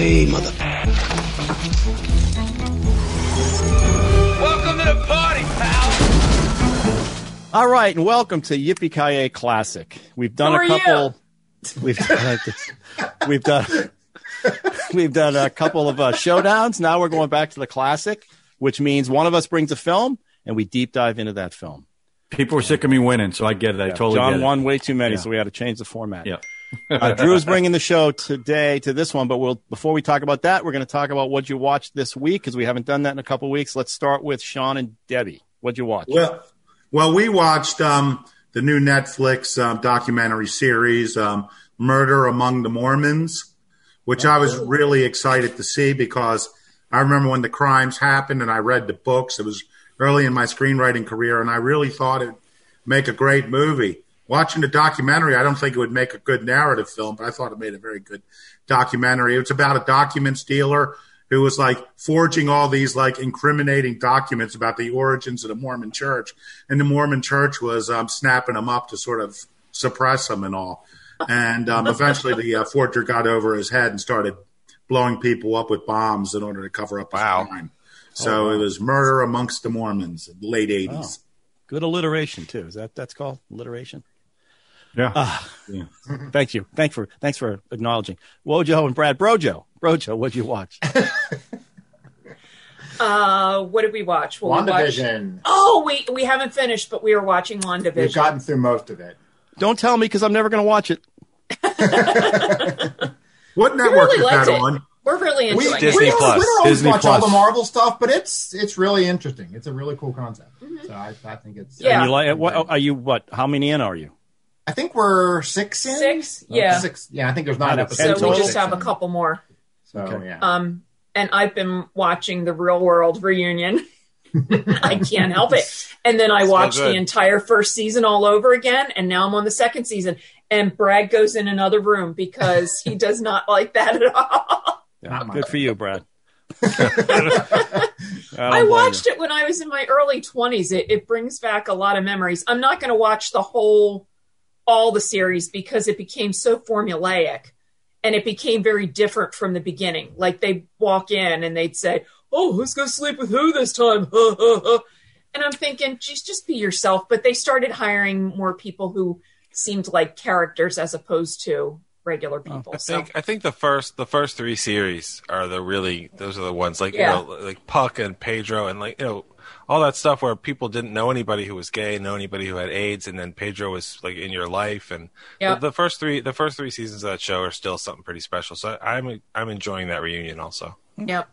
Yippee-ki-yay, mother... Welcome to the party, pal! All right, and welcome to Yippee Ki Classic. We've done Who a are couple. We've done, we've done we've done a couple of uh, showdowns. Now we're going back to the classic, which means one of us brings a film and we deep dive into that film. People were sick of me winning, so I get it. I totally John get it. won way too many, Yeah. so we had to change the format. Yeah. Uh, Drew's bringing the show today to this one, but we'll before we talk about that, we're going to talk about what you watched this week because we haven't done that in a couple of weeks. Let's start with Sean and Debbie. What'd you watch? Well, well, we watched um, the new Netflix um, documentary series, um, "Murder Among the Mormons," which I was really excited to see because I remember when the crimes happened and I read the books. It was early in my screenwriting career, and I really thought it'd make a great movie. Watching the documentary, I don't think it would make a good narrative film, but I thought it made a very good documentary. It's about a documents dealer who was like forging all these like incriminating documents about the origins of the Mormon church. And the Mormon church was um, snapping them up to sort of suppress them and all. And um, eventually the uh, forger got over his head and started blowing people up with bombs in order to cover up his Wow. crime. So it was murder amongst the Mormons in the late 80s. Good alliteration too. Is that that's called alliteration? Yeah. Thank you. Thanks for thanks for acknowledging. Wojo and Brad Brojo. Brojo, what'd you watch? Uh, what did we watch? Well, we watched- WandaVision. Oh, we we haven't finished, but we are watching WandaVision. We've gotten through most of it. Don't tell me because I'm never going to watch it. What network really is that it. on? We're really We, Disney it. we don't, Plus. we don't always Disney watch all the Marvel stuff, but it's it's really interesting. It's a really cool concept. So I, I think it's Mm-hmm. Yeah. You like what? Are you what? How many in are you? I think we're six in Six? Yeah. six. Yeah, I think there's nine Out episodes. So we just have a couple more. So Okay. yeah, Um, and I've been watching the Real World reunion. I can't help it. And then I Still watched the entire first season all over again, and now I'm on the second season. And Brad goes in another room because he does not like that at all. Yeah, Not good for you, Brad. I watched it when I was in my early 20s. It, it brings back a lot of memories. I'm not going to watch the whole, all the series because it became so formulaic and it became very different from the beginning. Like they walk in and they'd say, Oh, who's going to sleep with who this time? and I'm thinking, geez, just be yourself. But they started hiring more people who seemed like characters as opposed to regular people. I so think I think the first the first three series are the really those are the ones like Yeah. you know like Puck and Pedro and like you know all that stuff where people didn't know anybody who was gay, know anybody who had AIDS, and then Pedro was like in your life, and Yeah. the, the first three the first three seasons of that show are still something pretty special. So I'm I'm enjoying that reunion also. Yep.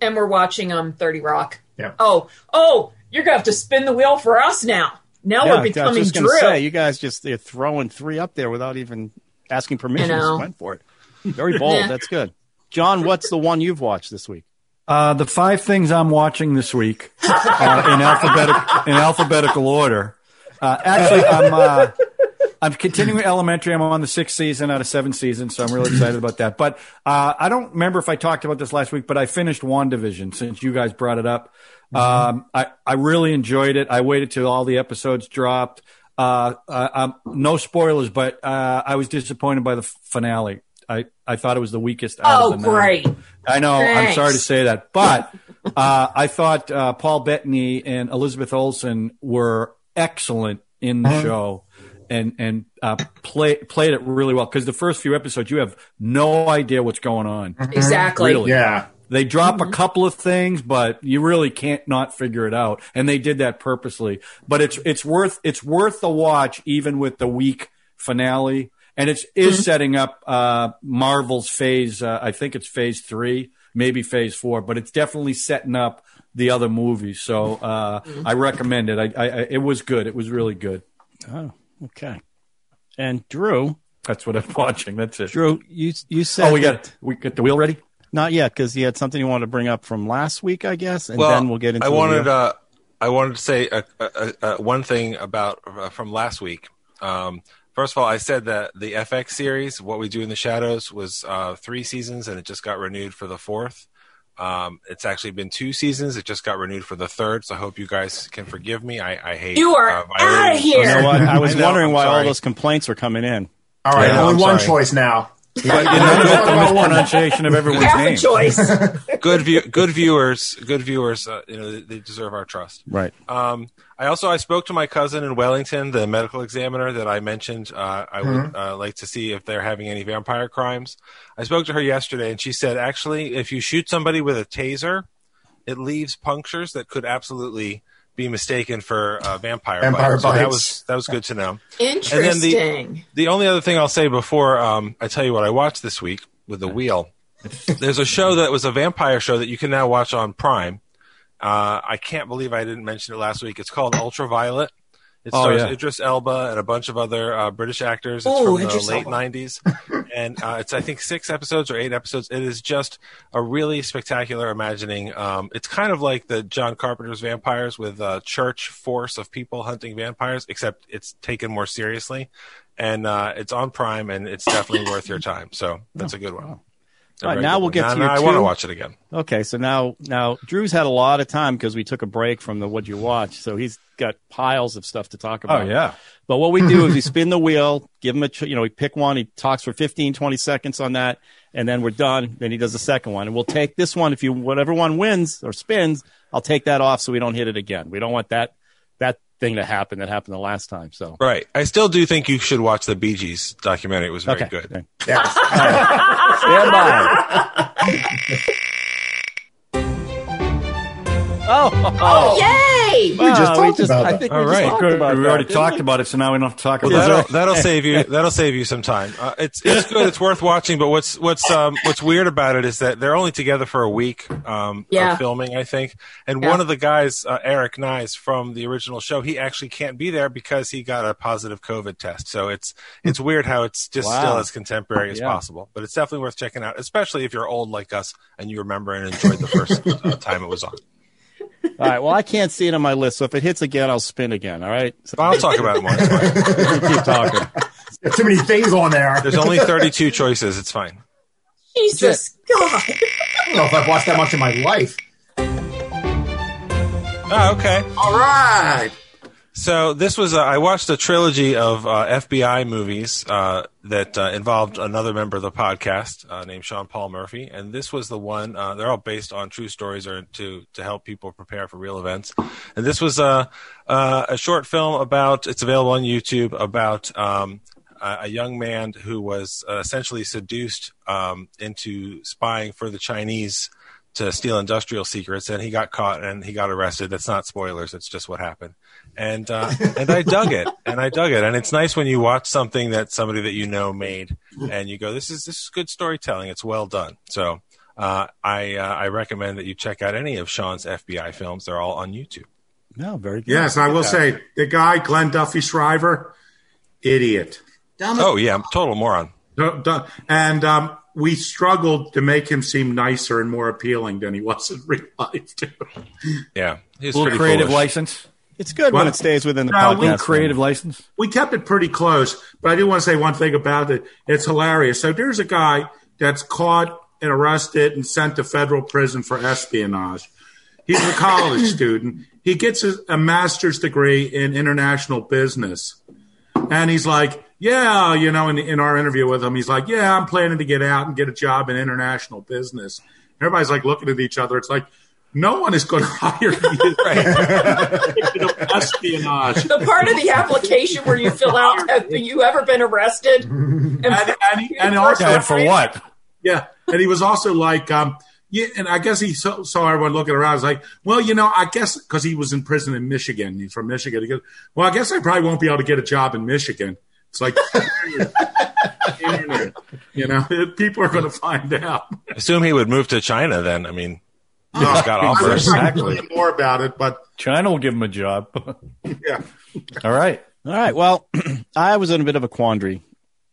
And we're watching um 30 Rock. Yep. Oh, oh, you're gonna have to spin the wheel for us now. Now Yeah, we're I was becoming just Drew. say you guys just they're throwing three up there without even asking permission. I know. Just went for it. Very bold. That's good. John, what's the one you've watched this week? Uh, the five things I'm watching this week uh, in alphabetical in alphabetical order. Uh, actually, I'm uh, I'm continuing elementary. I'm on the sixth season out of seven seasons, so I'm really excited about that. But uh, I don't remember if I talked about this last week, but I finished WandaVision since you guys brought it up. Um, I I really enjoyed it. I waited till all the episodes dropped. Uh, uh, um, no spoilers, but uh, I was disappointed by the finale. I, I thought it was the weakest. Out Oh, of the nine. great. I know. I'm sorry to say that, but uh, I thought uh, Paul Bettany and Elizabeth Olsen were excellent in the show, and and uh, play, played it really well. Because the first few episodes, you have no idea what's going on. Exactly. Really. yeah. They drop a couple of things, but you really can't not figure it out, and they did that purposely. But it's it's worth it's worth the watch, even with the weak finale, and it's is setting up uh, Marvel's phase. Uh, I think it's phase three, maybe phase four, but it's definitely setting up the other movies. So uh, I recommend it. I, I, I it was good. It was really good. Oh, okay. And Drew, That's what I'm watching. That's it. Drew, you you said Oh, we that- got we got the wheel ready. not yet because you had something you wanted to bring up from last week, I guess, and well, then we'll get into. I wanted real- uh, I wanted to say uh, uh, uh, one thing about uh, from last week. Um, first of all, I said that the FX series, "What We Do in the Shadows," was uh, three seasons, and it just got renewed for the fourth. Um, it's actually been two seasons. It just got renewed for the third. So I hope you guys can forgive me. I, I hate You are uh, outta violating here. You know what? I was I know, wondering I'm why all those complaints were coming in. All right, Yeah, only I'm one sorry. choice now. But you know, the mispronunciation of You everyone's have a name. choice. good view, good viewers, good viewers. Uh, you know, they, they deserve our trust. Right. Um, I also I spoke to my cousin in Wellington, the medical examiner that I mentioned. Uh, I would uh, like to see if they're having any vampire crimes. I spoke to her yesterday, and she said actually, if you shoot somebody with a taser, it leaves punctures that could absolutely be mistaken for a vampire, Vampire bites. So that was that was good to know. Interesting. And then The the only other thing I'll say before um, I tell you what I watched this week with the wheel, there's a show that was a vampire show that you can now watch on Prime. Uh, I can't believe I didn't mention it last week. It's called Ultraviolet. It Oh, stars yeah. Idris Elba and a bunch of other uh, British actors. It's Oh, from Idris the late Elba. '90s, and uh, it's I think six episodes or eight episodes. It is just a really spectacular imagining. Um, it's kind of like the John Carpenter's Vampires with a church force of people hunting vampires, except it's taken more seriously, and uh, it's on Prime, and it's definitely worth your time. So that's a good one. All right, now we'll get Now- to your I want to watch it again. Okay, so now now Drew's had a lot of time because we took a break from the what you watch, so he's got piles of stuff to talk oh, about. Oh yeah. But what we do is we spin the wheel, give him a, you know, we pick one, he talks for 15, 20 seconds on that, and then we're done. Then he does the second one. And we'll take this one. If you, whatever one wins or spins, I'll take that off so we don't hit it again. We don't want that, that thing to happen that happened the last time. So, Right. I still do think you should watch the Bee Gees documentary. It was very okay. good. Okay. Yes. Stand by. oh, Oh, oh yay! We just Wow, talked about I that. think All we just talked about we already didn't talked we? about it, so now we don't have to talk Well, about that'll it. that'll save you that'll save you some time. Uh, it's it's good. It's worth watching. But what's what's um, what's weird about it is that they're only together for a week um, Yeah. of filming, I think. And Yeah. one of the guys, uh, Eric Nies from the original show, he actually can't be there because he got a positive COVID test. So it's it's weird how it's just Wow. still as contemporary as Yeah. possible. But it's definitely worth checking out, especially if you're old like us and you remember and enjoyed the first uh, time it was on. All right. Well, I can't see it on my list. So if it hits again, I'll spin again. All right. So I'll talk about it more. It's keep talking. There's too many things on there. There's only 32 choices. It's fine. Jesus God. I don't know if I've watched that much in my life. Oh, okay. All right. So this was uh, I watched a trilogy of uh, FBI movies uh, that uh, involved another member of the podcast uh, named Sean Paul Murphy, and this was the one. Uh, they're all based on true stories or to to help people prepare for real events. And this was a a short film about. It's available on YouTube about. Um, a young man who was essentially seduced um, into spying for the Chinese to steal industrial secrets, and he got caught and he got arrested. That's not spoilers; it's just what happened. And uh, and I dug it, and I dug it, and it's nice when you watch something that somebody that you know made, and you go, "This is this is good storytelling. It's well done." So uh, I uh, I recommend that you check out any of Sean's FBI films. They're all on YouTube. No, very good. Yes, I will say the guy Glenn Duffie Shriver, idiot. Dumb- Oh yeah, total moron. Du- du- And um, we struggled to make him seem nicer and more appealing than he was in real life. Too. Yeah, he's little creative foolish. license. It's good when it stays within the no, podcast. we creative license. We kept it pretty close, but I do want to say one thing about it. It's hilarious. So there's a guy that's caught and arrested and sent to federal prison for espionage. He's a college student. He gets a, a master's degree in international business. And he's like, yeah, you know, in, in our interview with him, he's like, yeah, I'm planning to get out and get a job in international business. Everybody's like looking at each other. It's like, no one is going to hire you. espionage. The part of the application where you fill out, have you ever been arrested? And, And, and, he, and also, And for what? yeah, and he was also like, um, yeah, and I guess he saw, saw everyone looking around. He's like, well, you know, I guess because he was in prison in Michigan, he's from Michigan. He goes, well, I guess I probably won't be able to get a job in Michigan. It's like, internet, you know, people are going to find out. Assume he would move to China then. I mean, he just got I offers. wish I could tell you more about it, but China will give him a job. yeah. All right. All right. Well, I was in a bit of a quandary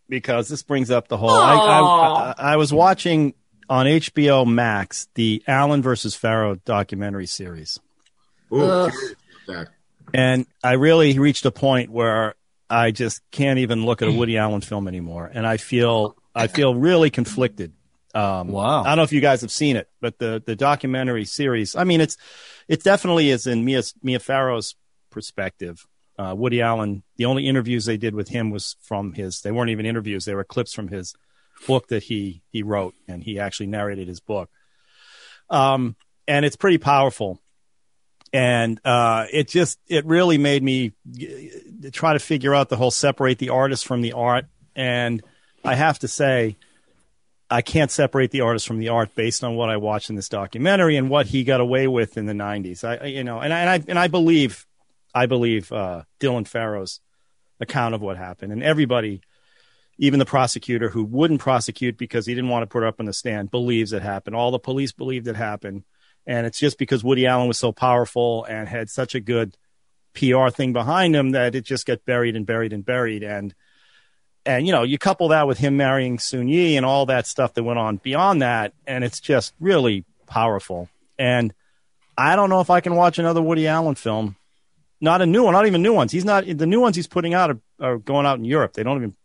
because this brings up the whole. I, I, I, I was watching on HBO Max the Allen versus Farrow documentary series, Ooh, Ugh. curious about that. and I really reached a point where I just can't even look at a Woody Allen film anymore, and I feel I feel really conflicted. Um, Wow. I don't know if you guys have seen it, but the the documentary series. I mean, it's it definitely is in Mia Mia Farrow's perspective. Uh, Woody Allen. The only interviews they did with him was from his. They weren't even interviews; they were clips from his book that he he wrote, and he actually narrated his book. Um, and it's pretty powerful, and uh, it just it really made me uh, try to figure out the whole separate the artist from the art, and I have to say. I can't separate the artist from the art based on what I watched in this documentary and what he got away with in the '90s. I, you know, and I and I, and I believe, I believe uh, Dylan Farrow's account of what happened, and everybody, even the prosecutor who wouldn't prosecute because he didn't want to put it up on the stand, believes it happened. All the police believed it happened, and it's just because Woody Allen was so powerful and had such a good PR thing behind him that it just got buried and buried and buried and and you know you couple that with him marrying Soon Yi and all that stuff that went on beyond that, and it's just really powerful. And I don't know if I can watch another Woody Allen film, not a new one, not even new ones. He's not the new ones he's putting out are, are going out in Europe. They don't even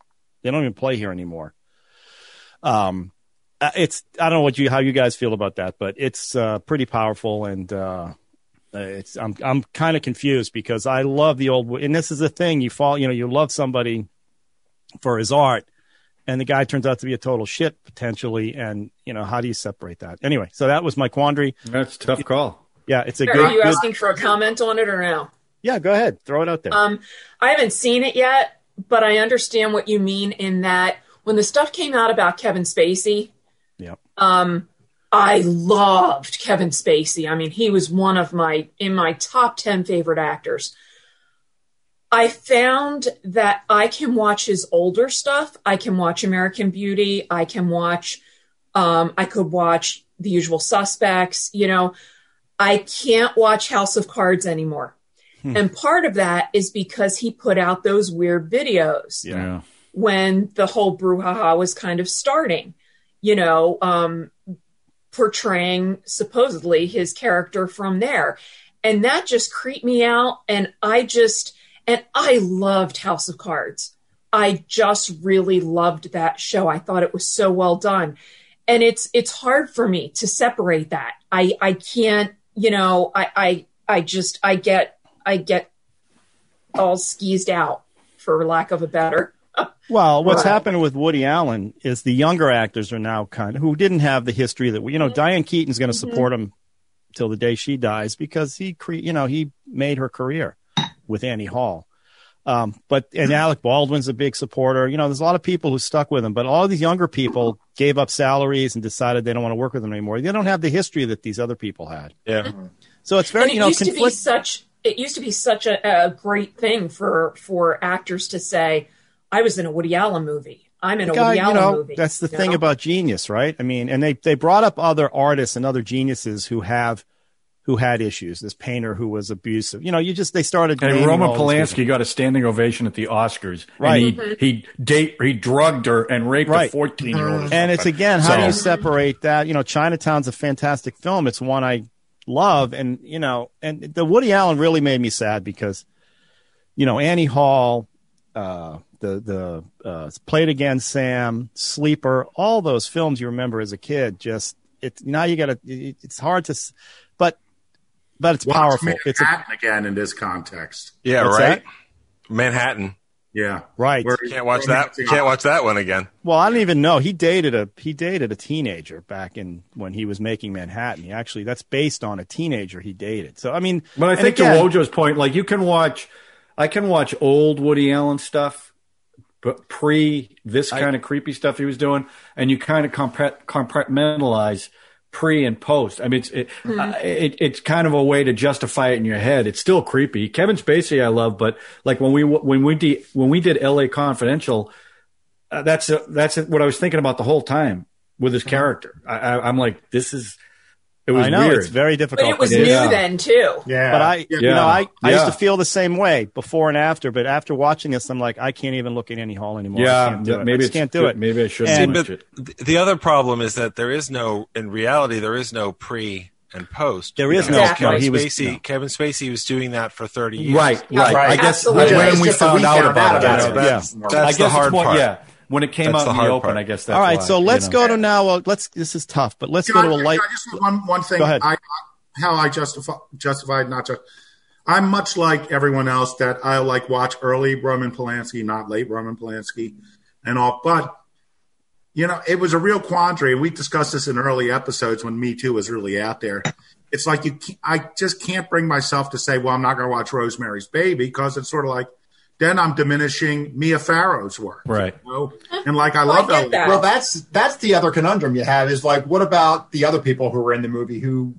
they don't even play here anymore. Um, uh, it's I don't know what you how you guys feel about that, but it's uh, pretty powerful and. uh it's I'm I'm kind of confused because I love the old and this is the thing you fall you know you love somebody for his art and the guy turns out to be a total shit potentially and you know how do you separate that anyway so that was my quandary That's a tough call. yeah it's a Are good, are you good asking for a comment on it or no? yeah go ahead throw it out there Um, I haven't seen it yet, but I understand what you mean in that when the stuff came out about Kevin Spacey, yeah um, I loved Kevin Spacey. I mean, he was one of my in my top ten favorite actors. I found that I can watch his older stuff. I can watch American Beauty. I can watch. Um, I could watch The Usual Suspects. You know, I can't watch House of Cards anymore. And part of that is because he put out those weird videos yeah when the whole brouhaha was kind of starting, you know, um, portraying supposedly his character from there. And that just creeped me out. And I just, and I loved House of Cards. I just really loved that show. I thought it was so well done. And it's, it's hard for me to separate that. I, I can't, you know, I, I, I just, I get, I get all skeezed out for lack of a better. Well what's Right. happened with woody allen is the younger actors are now kind of who didn't have the history that we you know mm-hmm. diane keaton's going to mm-hmm. support him till the day she dies because he cre- you know he made her career with annie hall um, but and mm-hmm. Alec Baldwin's a big supporter. You know, there's a lot of people who stuck with him, but all these younger people gave up salaries and decided they don't want to work with him anymore. They don't have the history that these other people had. Yeah. So it's very, and it you know, used to be such it used to be such a, a great thing for for actors to say i was in a woody allen movie i'm in a guy, woody you allen know, movie that's the thing know? about genius, right? I mean, and they they brought up other artists and other geniuses who have who had issues. This painter who was abusive. You know, you just they started. And naming Roman all these people. Polanski got a standing ovation at the Oscars. Right. And he, he date he drugged her and raped Right. a fourteen year old. And it's again, how do you separate that? You know, Chinatown's a fantastic film. It's one I love, and you know, and the Woody Allen really made me sad because, you know, Annie Hall, uh, the the uh, Play It Again, Sam, Sleeper, all those films you remember as a kid. Just it's now you got to. It, it's hard to, but but it's Watch powerful. It's a, again in this context. Yeah, What's right. that? Manhattan. Yeah. right. Where- Can't watch that. Can't watch that one again. Well, I don't even know. He dated a he dated a teenager back in when he was making Manhattan. He actually that's based on a teenager he dated. So I mean, But I think again- to Wojo's point, like you can watch, I can watch old Woody Allen stuff, but pre this kind of creepy stuff he was doing, and you kind of compartmentalize pre and post. I mean, it's it, uh, it, it's kind of a way to justify it in your head. It's still creepy. Kevin Spacey, I love, but like when we when we did when we did L.A. Confidential, uh, that's a, that's what I was thinking about the whole time with his character. I, I, I'm like, this is. It was I know weird. it's very but difficult. it was to new. Yeah. then too Yeah. But I, Yeah. you know, I, I used to feel the same way before and after. But after watching this, I'm like, I can't even look at Annie Hall anymore. I Yeah, can't do it. I just can't do it. Maybe I should And- watch but it. the other problem is that there is no, in reality, there is no pre and post. There is Because no- Kevin no, he was- Spacey. no. Kevin Spacey was doing that for thirty years. Right, right. right. I guess Absolutely. when we found we out found about out it. about That's, it. that's, Yeah. that's I the hard it's part. yeah. When it came That's out in the hard open, part. I guess that's All right, why, so let's know. go to now. Well, let's. This is tough, but let's Can go to I- a light. I just one one thing. Go ahead. I uh, how I justify justified not to. I'm much like everyone else that I like watch early Roman Polanski, not late Roman Polanski, and all. But you know, it was a real quandary. We discussed this in early episodes when Me Too was really out there. It's like you, I just can't bring myself to say, well, I'm not going to watch Rosemary's Baby because it's sort of like then I'm diminishing Mia Farrow's work. Right. you know? And like I Well, I love get Ellie. that. Well, that's that's the other conundrum you have is like, what about the other people who were in the movie who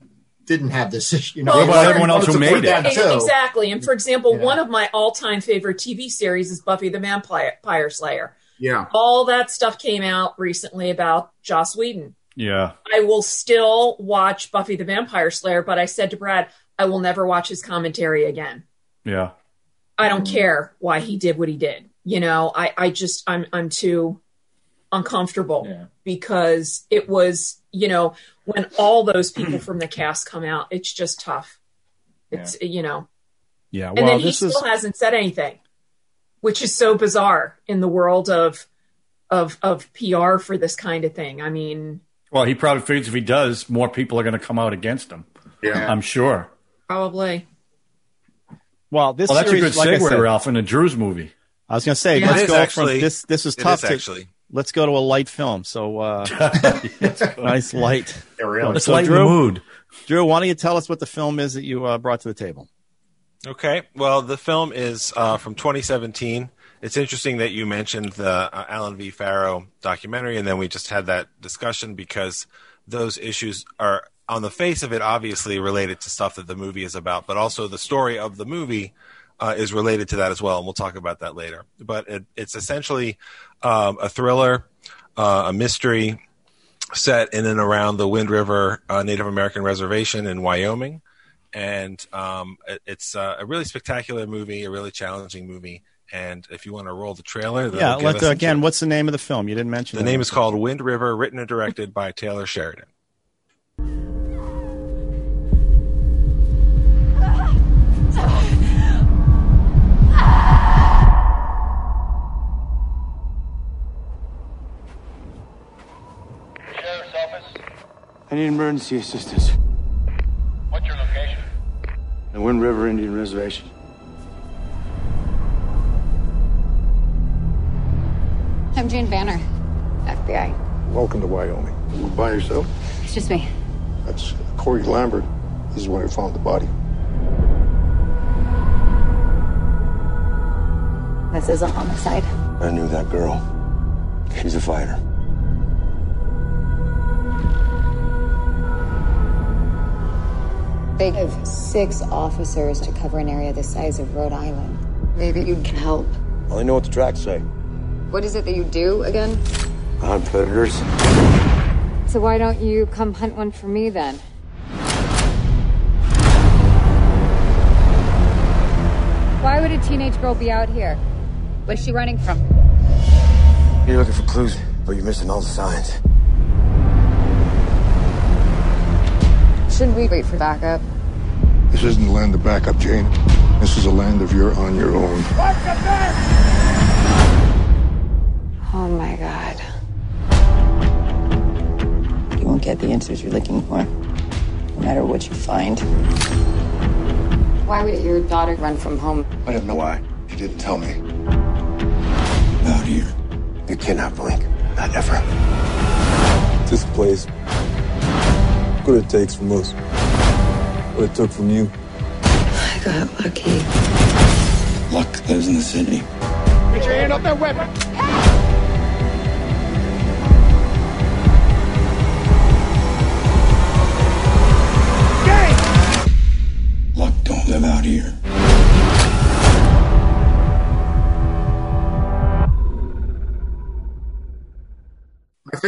didn't have this issue? You know, What about everyone else who made it? too. Exactly. And for example, Yeah. one of my all-time favorite TV series is Buffy the Vampire Slayer. Yeah. All that stuff came out recently about Joss Whedon. Yeah. I will still watch Buffy the Vampire Slayer, but I said to Brad, I will never watch his commentary again. Yeah. I don't care why he did what he did. You know, I, I just I'm I'm too uncomfortable Yeah. because it was, you know, when all those people from the cast come out, it's just tough. It's you know. Yeah. And Well, then he this still is hasn't said anything. Which is so bizarre in the world of of of PR for this kind of thing. I mean, Well, he probably figures if he does, more people are going to come out against him. Yeah. I'm sure. probably. Well. This Well, that's a good like I segue, said, Ralph, in the Drew's movie. I was going to say, Yeah. let's go actually- from this. This is tough is to actually. let's go to a light film. So uh, nice light. Yeah, really. Let's So, lighten Drew? the mood. Drew, why don't you tell us what the film is that you uh, brought to the table? Okay. Well, the film is uh, from 2017. It's interesting that you mentioned the uh, Allen V. Farrow documentary, and then we just had that discussion because those issues are, on the face of it, obviously related to stuff that the movie is about, but also the story of the movie uh, is related to that as well, and we'll talk about that later. But it, it's essentially um, a thriller, uh, a mystery set in and around the Wind River uh, Native American Reservation in Wyoming and um, it- it's uh, a really spectacular movie, a really challenging movie. And if you want to roll the trailer, Yeah. Let the, again. What's the name of the film? You didn't mention the that. name is called Wind River, written and directed by Taylor Sheridan. I need emergency assistance. What's your location? The Wind River Indian Reservation. I'm Jane Banner, FBI. Welcome to Wyoming. You by yourself? It's just me. That's Corey Lambert. He's the one who found the body. This is a homicide. I knew that girl. She's a fighter. They have six officers to cover an area the size of Rhode Island. Maybe you can help. Only know what the tracks say. What is it that you do again? Hunt predators. So why don't you come hunt one for me then? Why would a teenage girl be out here? What's she running from? You're looking for clues, but you're missing all the signs. Should we wait for backup? This isn't the land of backup, Jane. This is a land of you're on your own. Oh my god. You won't get the answers you're looking for, no matter what you find. Why would your daughter run from home? I don't know why. He didn't tell me. Out here. You cannot blink. Not ever. This place. What it takes from us. What it took from you. I got lucky. Luck lives in the city. Get your hand off that weapon.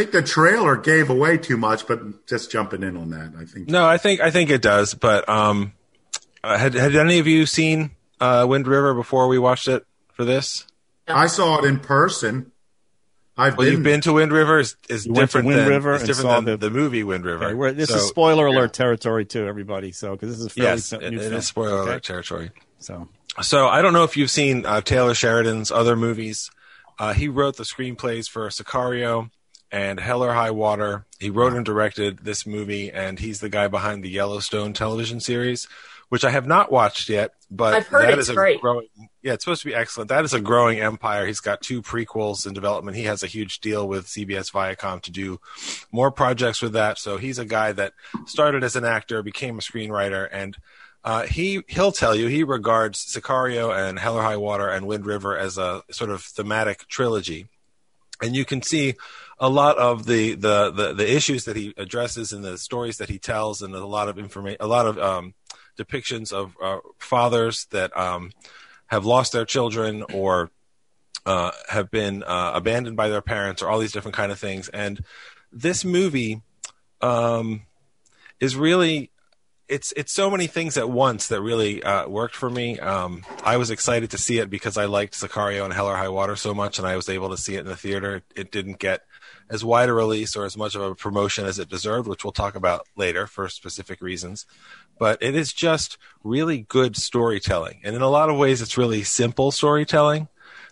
Think the trailer gave away too much, but just jumping in on that, I think. No, I think I think it does. But um, uh, had had any of you seen uh, Wind River before we watched it for this? I saw it in person. I've Well, been, you've been to Wind River is, is You different Wind than River is different than the- the, movie Wind River. Okay, we're, this So- is spoiler alert territory too, everybody. So because this is a fairly Yes, new it, it film. is spoiler Okay? alert territory. So So I don't know if you've seen uh, Taylor Sheridan's other movies. Uh, he wrote the screenplays for Sicario and Hell or High Water. He wrote and directed this movie, and he's the guy behind the Yellowstone television series, which I have not watched yet, but I've heard that it's is a great. growing. Yeah, it's supposed to be excellent. That is a growing empire. He's got two prequels in development. He has a huge deal with CBS Viacom to do more projects with that. So he's a guy that started as an actor, became a screenwriter, and uh, he he'll tell you he regards Sicario and Hell or High Water and Wind River as a sort of thematic trilogy, and you can see a lot of the the the, the issues that he addresses and the stories that he tells, and a lot of information, a lot of um, depictions of uh, fathers that um, have lost their children or uh, have been uh, abandoned by their parents, or all these different kind of things. And this movie um, is really it's it's so many things at once that really uh, worked for me. Um, I was excited to see it because I liked Sicario and Hell or High Water so much, and I was able to see it in the theater. It, it didn't get as wide a release or as much of a promotion as it deserved, which we'll talk about later for specific reasons. But it is just really good storytelling, and in a lot of ways, it's really simple storytelling.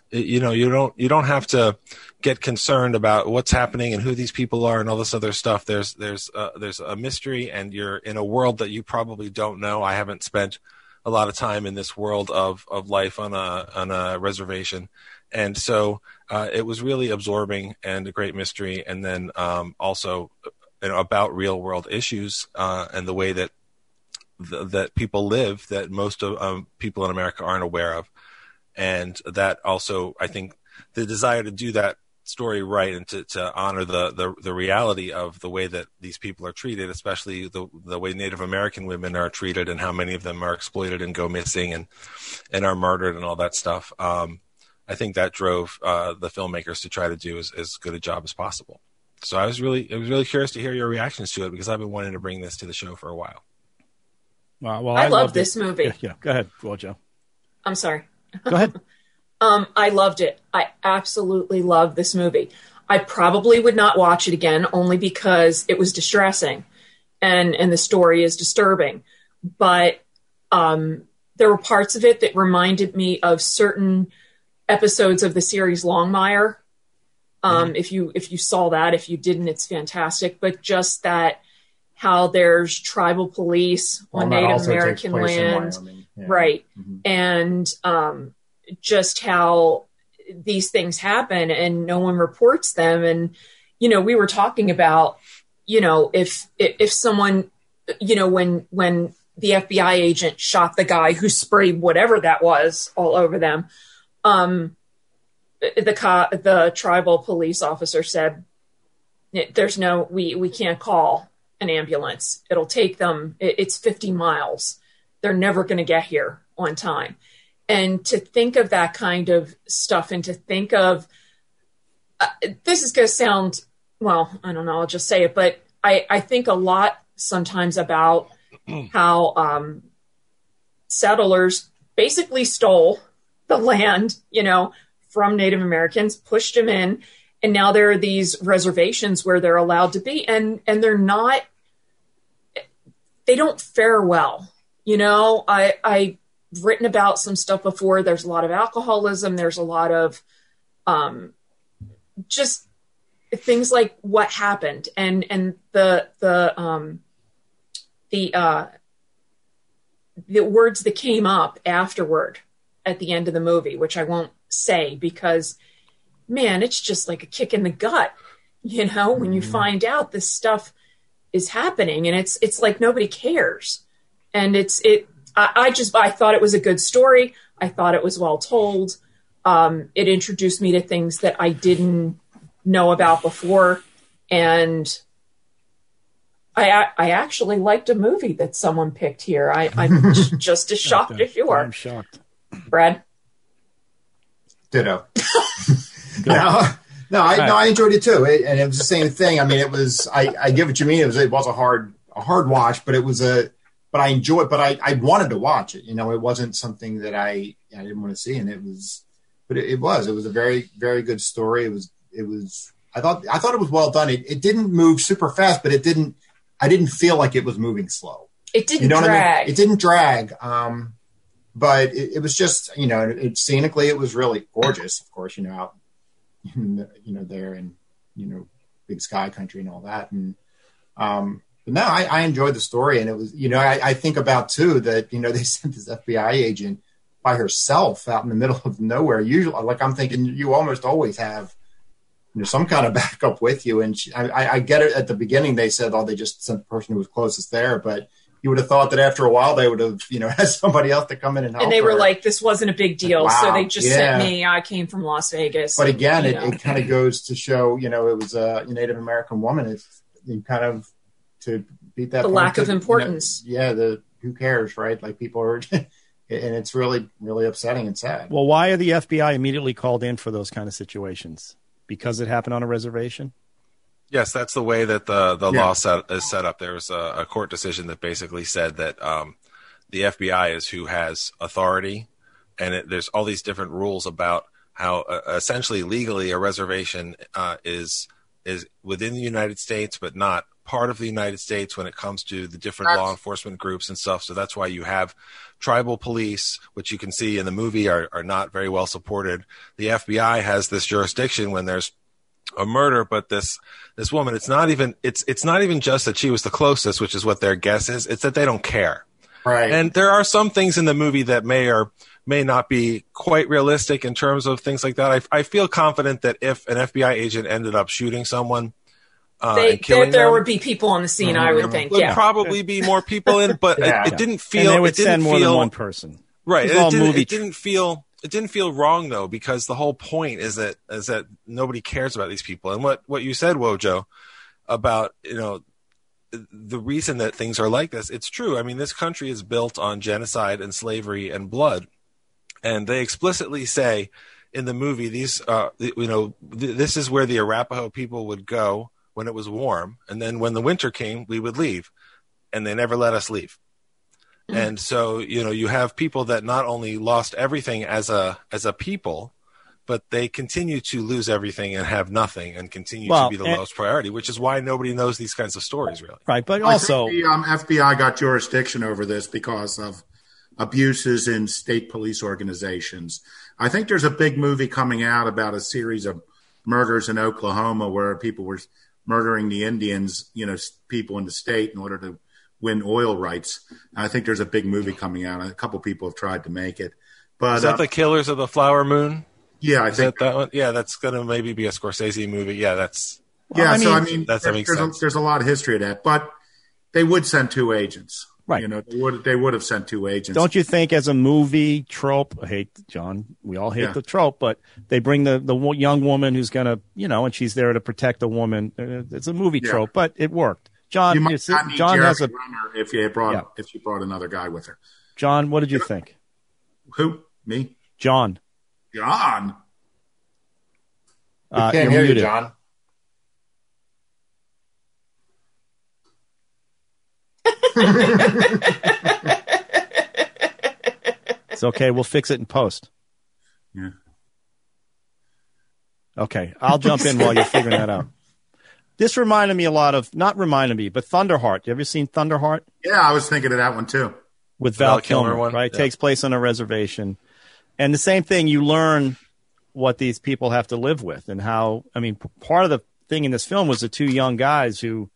It- you know, you don't you don't have to get concerned about what's happening and who these people are and all this other stuff. There's there's uh, there's a mystery, and you're in a world that you probably don't know. I haven't spent a lot of time in this world of of life on a on a reservation, and so uh, it was really absorbing and a great mystery. And then um, also you know, about real world issues uh, and the way that th- that people live that most of um, people in America aren't aware of, and that also I think the desire to do that story right and to, to honor the, the the reality of the way that these people are treated, especially the the way Native American women are treated and how many of them are exploited and go missing and and are murdered and all that stuff. Um, I think that drove uh, the filmmakers to try to do as, as good a job as possible. So I was really I was really curious to hear your reactions to it because I've been wanting to bring this to the show for a while. Wow, well, I love this it. movie. Yeah, yeah. go ahead, well, Joe. I'm sorry. Go ahead. Um, I loved it. I absolutely loved this movie. I probably would not watch it again only because it was distressing and and the story is disturbing. But um, there were parts of it that reminded me of certain episodes of the series Longmire. Um, If you if you saw that, if you didn't, it's fantastic. But just that how there's tribal police on Well, Native American land, Yeah. right? Mhm. And um, just how these things happen and no one reports them. And you know, we were talking about you know if if, if someone you know when when the FBI agent shot the guy who sprayed whatever that was all over them. Um, the co- the tribal police officer said, "There's no we we can't call an ambulance. It'll take them. it- It's 50 miles. They're never going to get here on time." And to think of that kind of stuff, and to think of uh, this is going to sound well, I don't know. I'll just say it, but I I think a lot sometimes about how um, settlers basically stole the land, you know, from Native Americans, pushed them in, and now there are these reservations where they're allowed to be, and and they're not, they don't fare well. You know, I I've written about some stuff before. There's a lot of alcoholism. There's a lot of um, just things like what happened and and the the um the uh the words that came up afterward at the end of the movie which i won't say because man it's just like a kick in the gut you know when you find out this stuff is happening and it's it's like nobody cares. And it's it I, I just i thought it was a good story. I thought it was well told. Um it introduced me to things that i didn't know about before. And I, I actually liked a movie that someone picked here. I, I'm just as shocked as you are, I'm shocked. Brad. Ditto. no, no, I, no, I enjoyed it too, it, and it was the same thing. I mean, it was. I, I get what you mean. It was. It was a hard, a hard watch, but it was a. But I enjoyed. But I, I wanted to watch it. You know, it wasn't something that I, I didn't want to see, and it was. But it, it was. It was a very, very good story. It was. It was. I thought. I thought it was well done. It, it didn't move super fast, but it didn't. I didn't feel like it was moving slow. It didn't You know what I mean? It didn't drag. Um, but it, it was just, you know, it, scenically, it was really gorgeous. Of course, you know, out, in the- you know, there and you know, big sky country and all that. And um, But no, I, I enjoyed the story, and it was you know I, I think about too that you know they sent this FBI agent by herself out in the middle of nowhere. Usually, like I'm thinking, you almost always have you know some kind of backup with you. And she, I, I get it. At the beginning, they said, "Oh, they just sent the person who was closest there," but you would have thought that after a while they would have, you know, had somebody else to come in and help. And they were her. like, "This wasn't a big deal," Wow, so they just yeah. sent me. I came from Las Vegas. But again, it, it kind of goes to show, you know, it was a Native American woman. It's you kind of to beat that The point lack to, of you know, importance. yeah, the who cares, right? Like people are, and it's really, really upsetting and sad. Well, why are the FBI immediately called in for those kind of situations? Because it happened on a reservation. Yes, that's the way that the the Yeah. law set, is set up. There was a, a court decision that basically said that um, the FBI is who has authority, and it, there's all these different rules about how uh, essentially legally a reservation uh, is is within the United States, but not part of the United States when it comes to the different law enforcement groups and stuff. So that's why you have tribal police, which you can see in the movie are, are not very well supported. The FBI has this jurisdiction when there's a murder, but this this woman, it's not even it's it's not even just that she was the closest, which is what their guess is. It's that they don't care. Right. And there are some things in the movie that may or may not be quite realistic in terms of things like that. I, I feel confident that if an FBI agent ended up shooting someone uh, They, and there, killing there them, would be people on the scene, I would think. would Yeah. probably be more people in, but Yeah. it, it didn't And feel. they would it didn't send more feel, than one person. Right. It It, all didn't, movie it didn't feel it didn't feel wrong though because the whole point is that is that nobody cares about these people. And what what you said, Wojo, about you know the reason that things are like this, it's true. I mean, this country is built on genocide and slavery and blood, and they explicitly say in the movie these uh you know th- this is where the Arapaho people would go when it was warm, and then when the winter came, we would leave, and they never let us leave. And so, you know, you have people that not only lost everything as a as a people, but they continue to lose everything and have nothing and continue Well, to be the and- lowest priority, which is why nobody knows these kinds of stories really. Right, but I also think the um, FBI got jurisdiction over this because of abuses in state police organizations. I think there's a big movie coming out about a series of murders in Oklahoma where people were murdering the Indians, you know, people in the state in order to win oil rights. I think there's a big movie coming out. A couple people have tried to make it, but is that uh, the Killers of the Flower Moon? yeah, I Is think that that one? Yeah, that's gonna maybe be a Scorsese movie. Yeah, that's Yeah, I so I mean, mean, that's- that makes there's, sense. A, there's a lot of history of that, but they would send two agents, Right. You know, they would they would have sent two agents. Don't you think, as a movie trope, I hate John, we all hate Yeah. the trope, but they bring the the young woman who's gonna, you know, and she's there to protect the woman. Uh, It's a movie Yeah. trope, but it worked. John, You might it's- not need John Jeremy has a Renner if you brought Yeah. if you brought another guy with her. John. What did you think, Who? Me? John? John. Uh, Can't you're hear you. John. It's okay. We'll fix it in post. Yeah. Okay, I'll jump in while you're figuring that out. This reminded me a lot of, not reminded me, but Thunderheart. You ever seen Thunderheart? Yeah, I was thinking of that one too. with Val, Val Kilmer Kilmer, one? right? Yeah. Takes place on a reservation. And the same thing, you learn what these people have to live with and how, I mean, p- part of the thing in this film was the two young guys who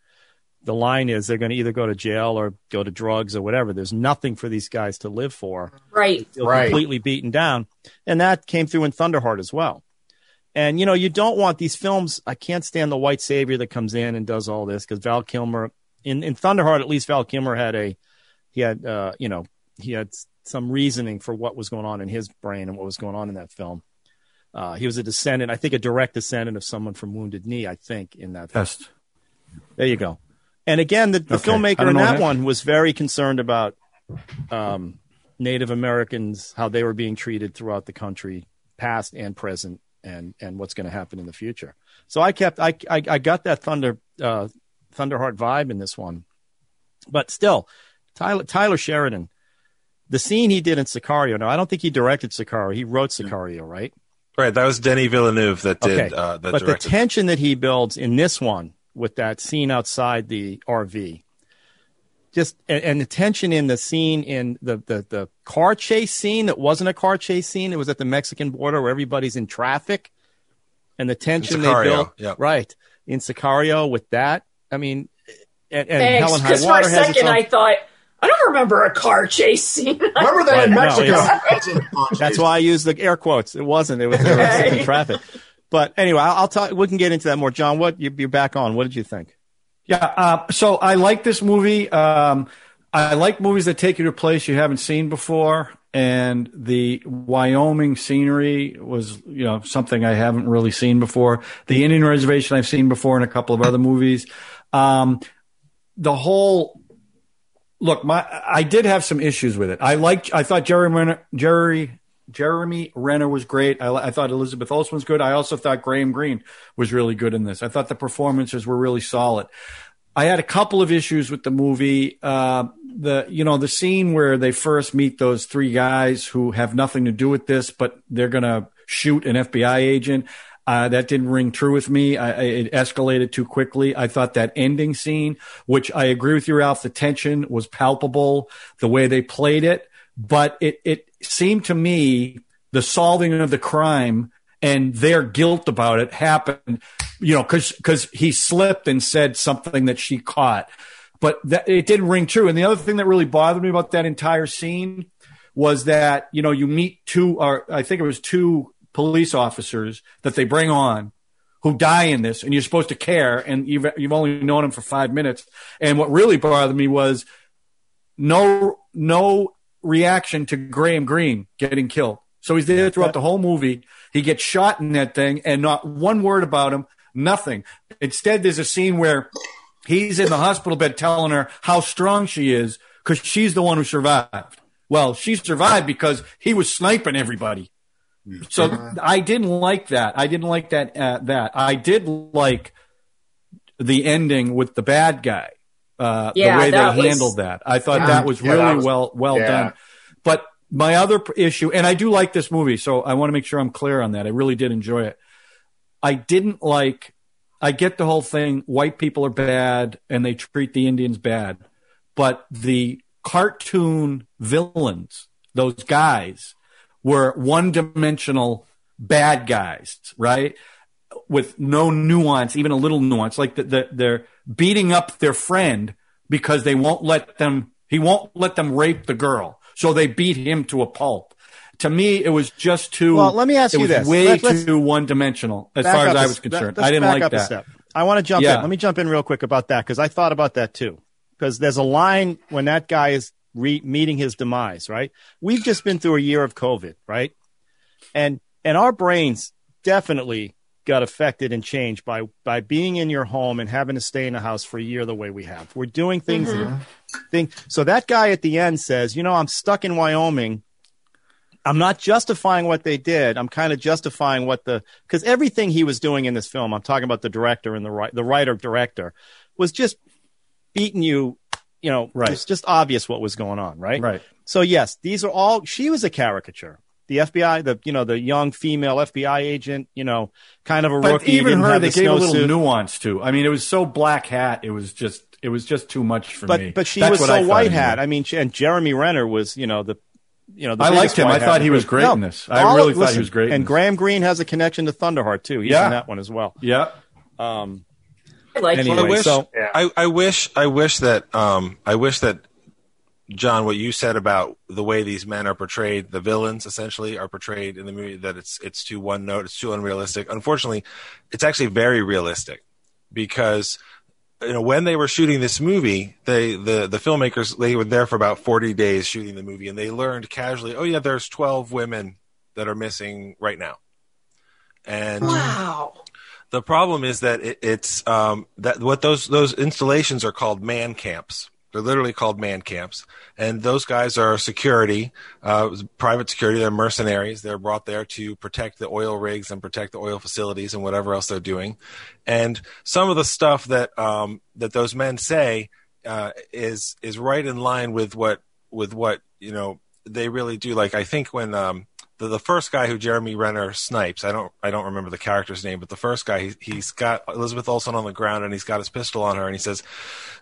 the line is they're going to either go to jail or go to drugs or whatever. There's nothing for these guys to live for. Right. Right. completely beaten down. And that came through in Thunderheart as well. And you know, you don't want these films. I can't stand the white savior that comes in and does all this because Val Kilmer in, in Thunderheart, at least Val Kilmer had a he had uh, you know he had some reasoning for what was going on in his brain and what was going on in that film. Uh, he was a descendant, I think, a direct descendant of someone from Wounded Knee. I think in that. Test. There you go. And again, the, the Okay. Filmmaker in that that. one was very concerned about um, Native Americans, how they were being treated throughout the country, past and present, and and what's going to happen in the future. So I kept I I, I got that Thunder uh, Thunderheart vibe in this one, but still, Tyler Tyler Sheridan, the scene he did in Sicario. Now I don't think he directed Sicario. He wrote Sicario, right? Right, that was Denny Villeneuve that did Okay. uh, that but directed. the tension that he builds in this one with that scene outside the RV, just and, and the tension in the scene in the, the the car chase scene that wasn't a car chase scene. It was at the Mexican border where everybody's in traffic, and the tension they built yeah. right in Sicario with that. I mean, and, and Thanks, Hell or High for a Water has second own. I thought, I don't remember a car chase scene. Remember that in Mexico? it's- That's why I used the air quotes. It wasn't. It was, it was in traffic. But anyway, I'll, I'll talk. We can get into that more. John, what you, you're back on? What did you think? Yeah. Uh, so I like this movie. Um, I like movies that take you to a place you haven't seen before. And the Wyoming scenery was, you know, something I haven't really seen before. The Indian Reservation I've seen before in a couple of other movies. Um, the whole look, my I did have some issues with it. I liked. I thought Jerry Jerry Jeremy Renner was great. I, I thought Elizabeth Olsen was good. I also thought Graham Greene was really good in this. I thought the performances were really solid. I had a couple of issues with the movie. Uh, the you know the scene where they first meet those three guys who have nothing to do with this, but they're gonna shoot an FBI agent. Uh, that didn't ring true with me. I, it escalated too quickly. I thought that ending scene, which I agree with you, Ralph, the tension was palpable, the way they played it, but it, it seemed to me the solving of the crime and their guilt about it happened, you know, cause, cause he slipped and said something that she caught, but that it didn't ring true. And the other thing that really bothered me about that entire scene was that, you know, you meet two, or I think it was two police officers that they bring on who die in this and you're supposed to care and you've, you've only known them for five minutes. And what really bothered me was no, no reaction to Graham Greene getting killed. So he's there throughout the whole movie. He gets shot in that thing and not one word about him, nothing. Instead, there's a scene where he's in the hospital bed telling her how strong she is because she's the one who survived. Well, she survived because he was sniping everybody. So I didn't like that. I didn't like that. Uh, that I did like the ending with the bad guy. Uh, Yeah, the way that they was- handled that. I thought Yeah. that was Yeah, really that was- well well yeah. done. But my other issue, and I do like this movie, so I want to make sure I'm clear on that. I really did enjoy it. I didn't like. I get the whole thing. White people are bad, and they treat the Indians bad, but the cartoon villains, those guys, were one dimensional bad guys, right? With no nuance, even a little nuance. Like the, the, they're beating up their friend because they won't let them, he won't let them rape the girl. So they beat him to a pulp. To me, it was just too. Well, let me ask you this. Way Let- too one dimensional as far as I was concerned. I didn't like that. I want to jump Yeah. in. Let me jump in real quick about that because I thought about that too. Because there's a line when that guy is re- meeting his demise, right? We've just been through a year of COVID, right? And and our brains definitely got affected and changed by by being in your home and having to stay in the house for a year the way we have. We're doing things. Mm-hmm. Thing. So that guy at the end says, "You know, I'm stuck in Wyoming." I'm not justifying what they did. I'm kind of justifying what the because everything he was doing in this film. I'm talking about the director and the the writer director was just beating you. You know, Right. it's just obvious what was going on, right? Right. So yes, these are all. She was a caricature. The FBI, the you know, the young female FBI agent, you know, kind of a But rookie. even her, have they the gave a little snowsuit. nuance to. I mean, it was so black hat. It was just, it was just too much for but me. but she That's was so I thought white anyway. hat. I mean, she, and Jeremy Renner was, you know, the you know, the I liked him. I thought he was great No, in this. I all- really thought he was great And. Graham Greene has a connection to Thunderheart too. He's Yeah. in that one as well. Yeah. Um, I like Anyway, Well, I wish, so- I, I wish, I wish that, um, I wish that, John, what you said about the way these men are portrayed, the villains essentially are portrayed in the movie, that it's it's too one note, it's too unrealistic. Unfortunately, it's actually very realistic because you know when they were shooting this movie, they the the filmmakers they were there for about forty days shooting the movie, and they learned casually, oh yeah, there's twelve women that are missing right now, and Wow. the problem is that it, it's um, that what those those installations are called man camps. They're literally called man camps, and those guys are security, uh, private security. They're mercenaries. They're brought there to protect the oil rigs and protect the oil facilities and whatever else they're doing. And some of the stuff that um, that those men say uh, is is right in line with what with what you know they really do. Like I think when um, the the first guy who Jeremy Renner snipes, I don't I don't remember the character's name, but the first guy he, he's got Elizabeth Olsen on the ground and he's got his pistol on her and he says,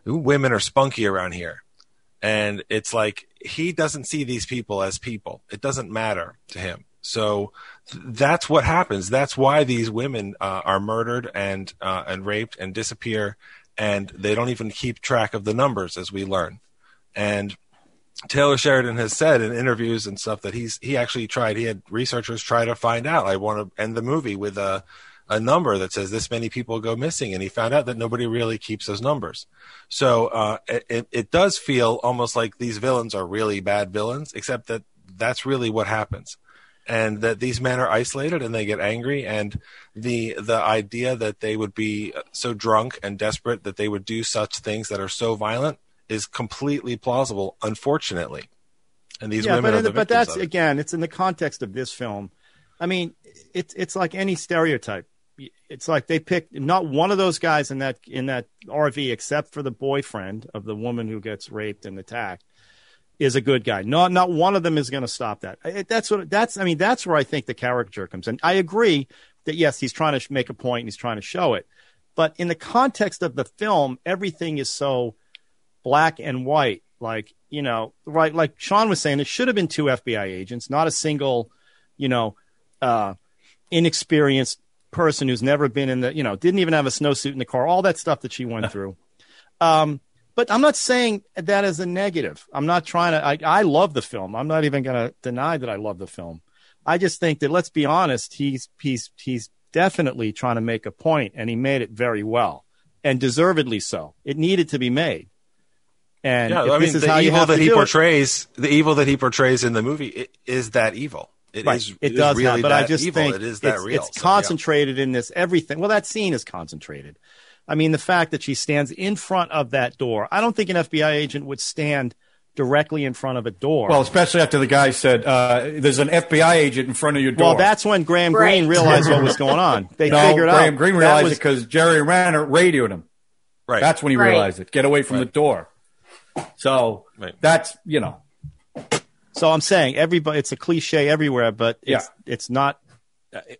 "Women are spunky around here," and it's like he doesn't see these people as people. It doesn't matter to him. So that's what happens. That's why these women uh, are murdered and uh, and raped and disappear. and they don't even keep track of the numbers as we learn. And Taylor Sheridan has said in interviews and stuff that he's he actually tried. He had researchers try to find out. I want to end the movie with a a number that says this many people go missing, and he found out that nobody really keeps those numbers. So uh, it it does feel almost like these villains are really bad villains, except that that's really what happens and that these men are isolated and they get angry and the the idea that they would be so drunk and desperate that they would do such things that are so violent is completely plausible unfortunately and these yeah, women but, are the but that's of it. again, it's in the context of this film. I mean, it's it's like any stereotype. It's like they picked not one of those guys in that in that RV, except for the boyfriend of the woman who gets raped and attacked, is a good guy. Not not one of them is going to stop that. It, that's what that's. I mean, that's where I think the caricature comes in. I agree that yes, he's trying to make a point and he's trying to show it, but in the context of the film, everything is so black and white. Like you know, right? Like Sean was saying, it should have been two FBI agents, not a single, you know, uh, inexperienced person who's never been in the, you know, didn't even have a snowsuit in the car. All that stuff that she went through. Um, but I'm not saying that as a negative. I'm not trying to. I, I love the film. I'm not even going to deny that I love the film. I just think that let's be honest. He's he's he's definitely trying to make a point, and he made it very well, and deservedly so. It needed to be made. And yeah, if I this mean, is the how you evil have that to he do it- portrays, the evil that he portrays in the movie i- is that evil. It right. is- it is does really have, but that I just evil. think it is that it's, real. it's So, yeah. concentrated in this everything. Well, that scene is concentrated. I mean, the fact that she stands in front of that door. I don't think an FBI agent would stand directly in front of a door. Well, especially after the guy said, uh, "There's an FBI agent in front of your door." Well, that's when Graham Greene realized what was going on. They no, figured out Graham Greene realized was- it because Jerry Renner radioed him. Right. That's when he Right. realized it. Get away from the door. So that's you know. So I'm saying everybody. It's a cliche everywhere, but it's it's not.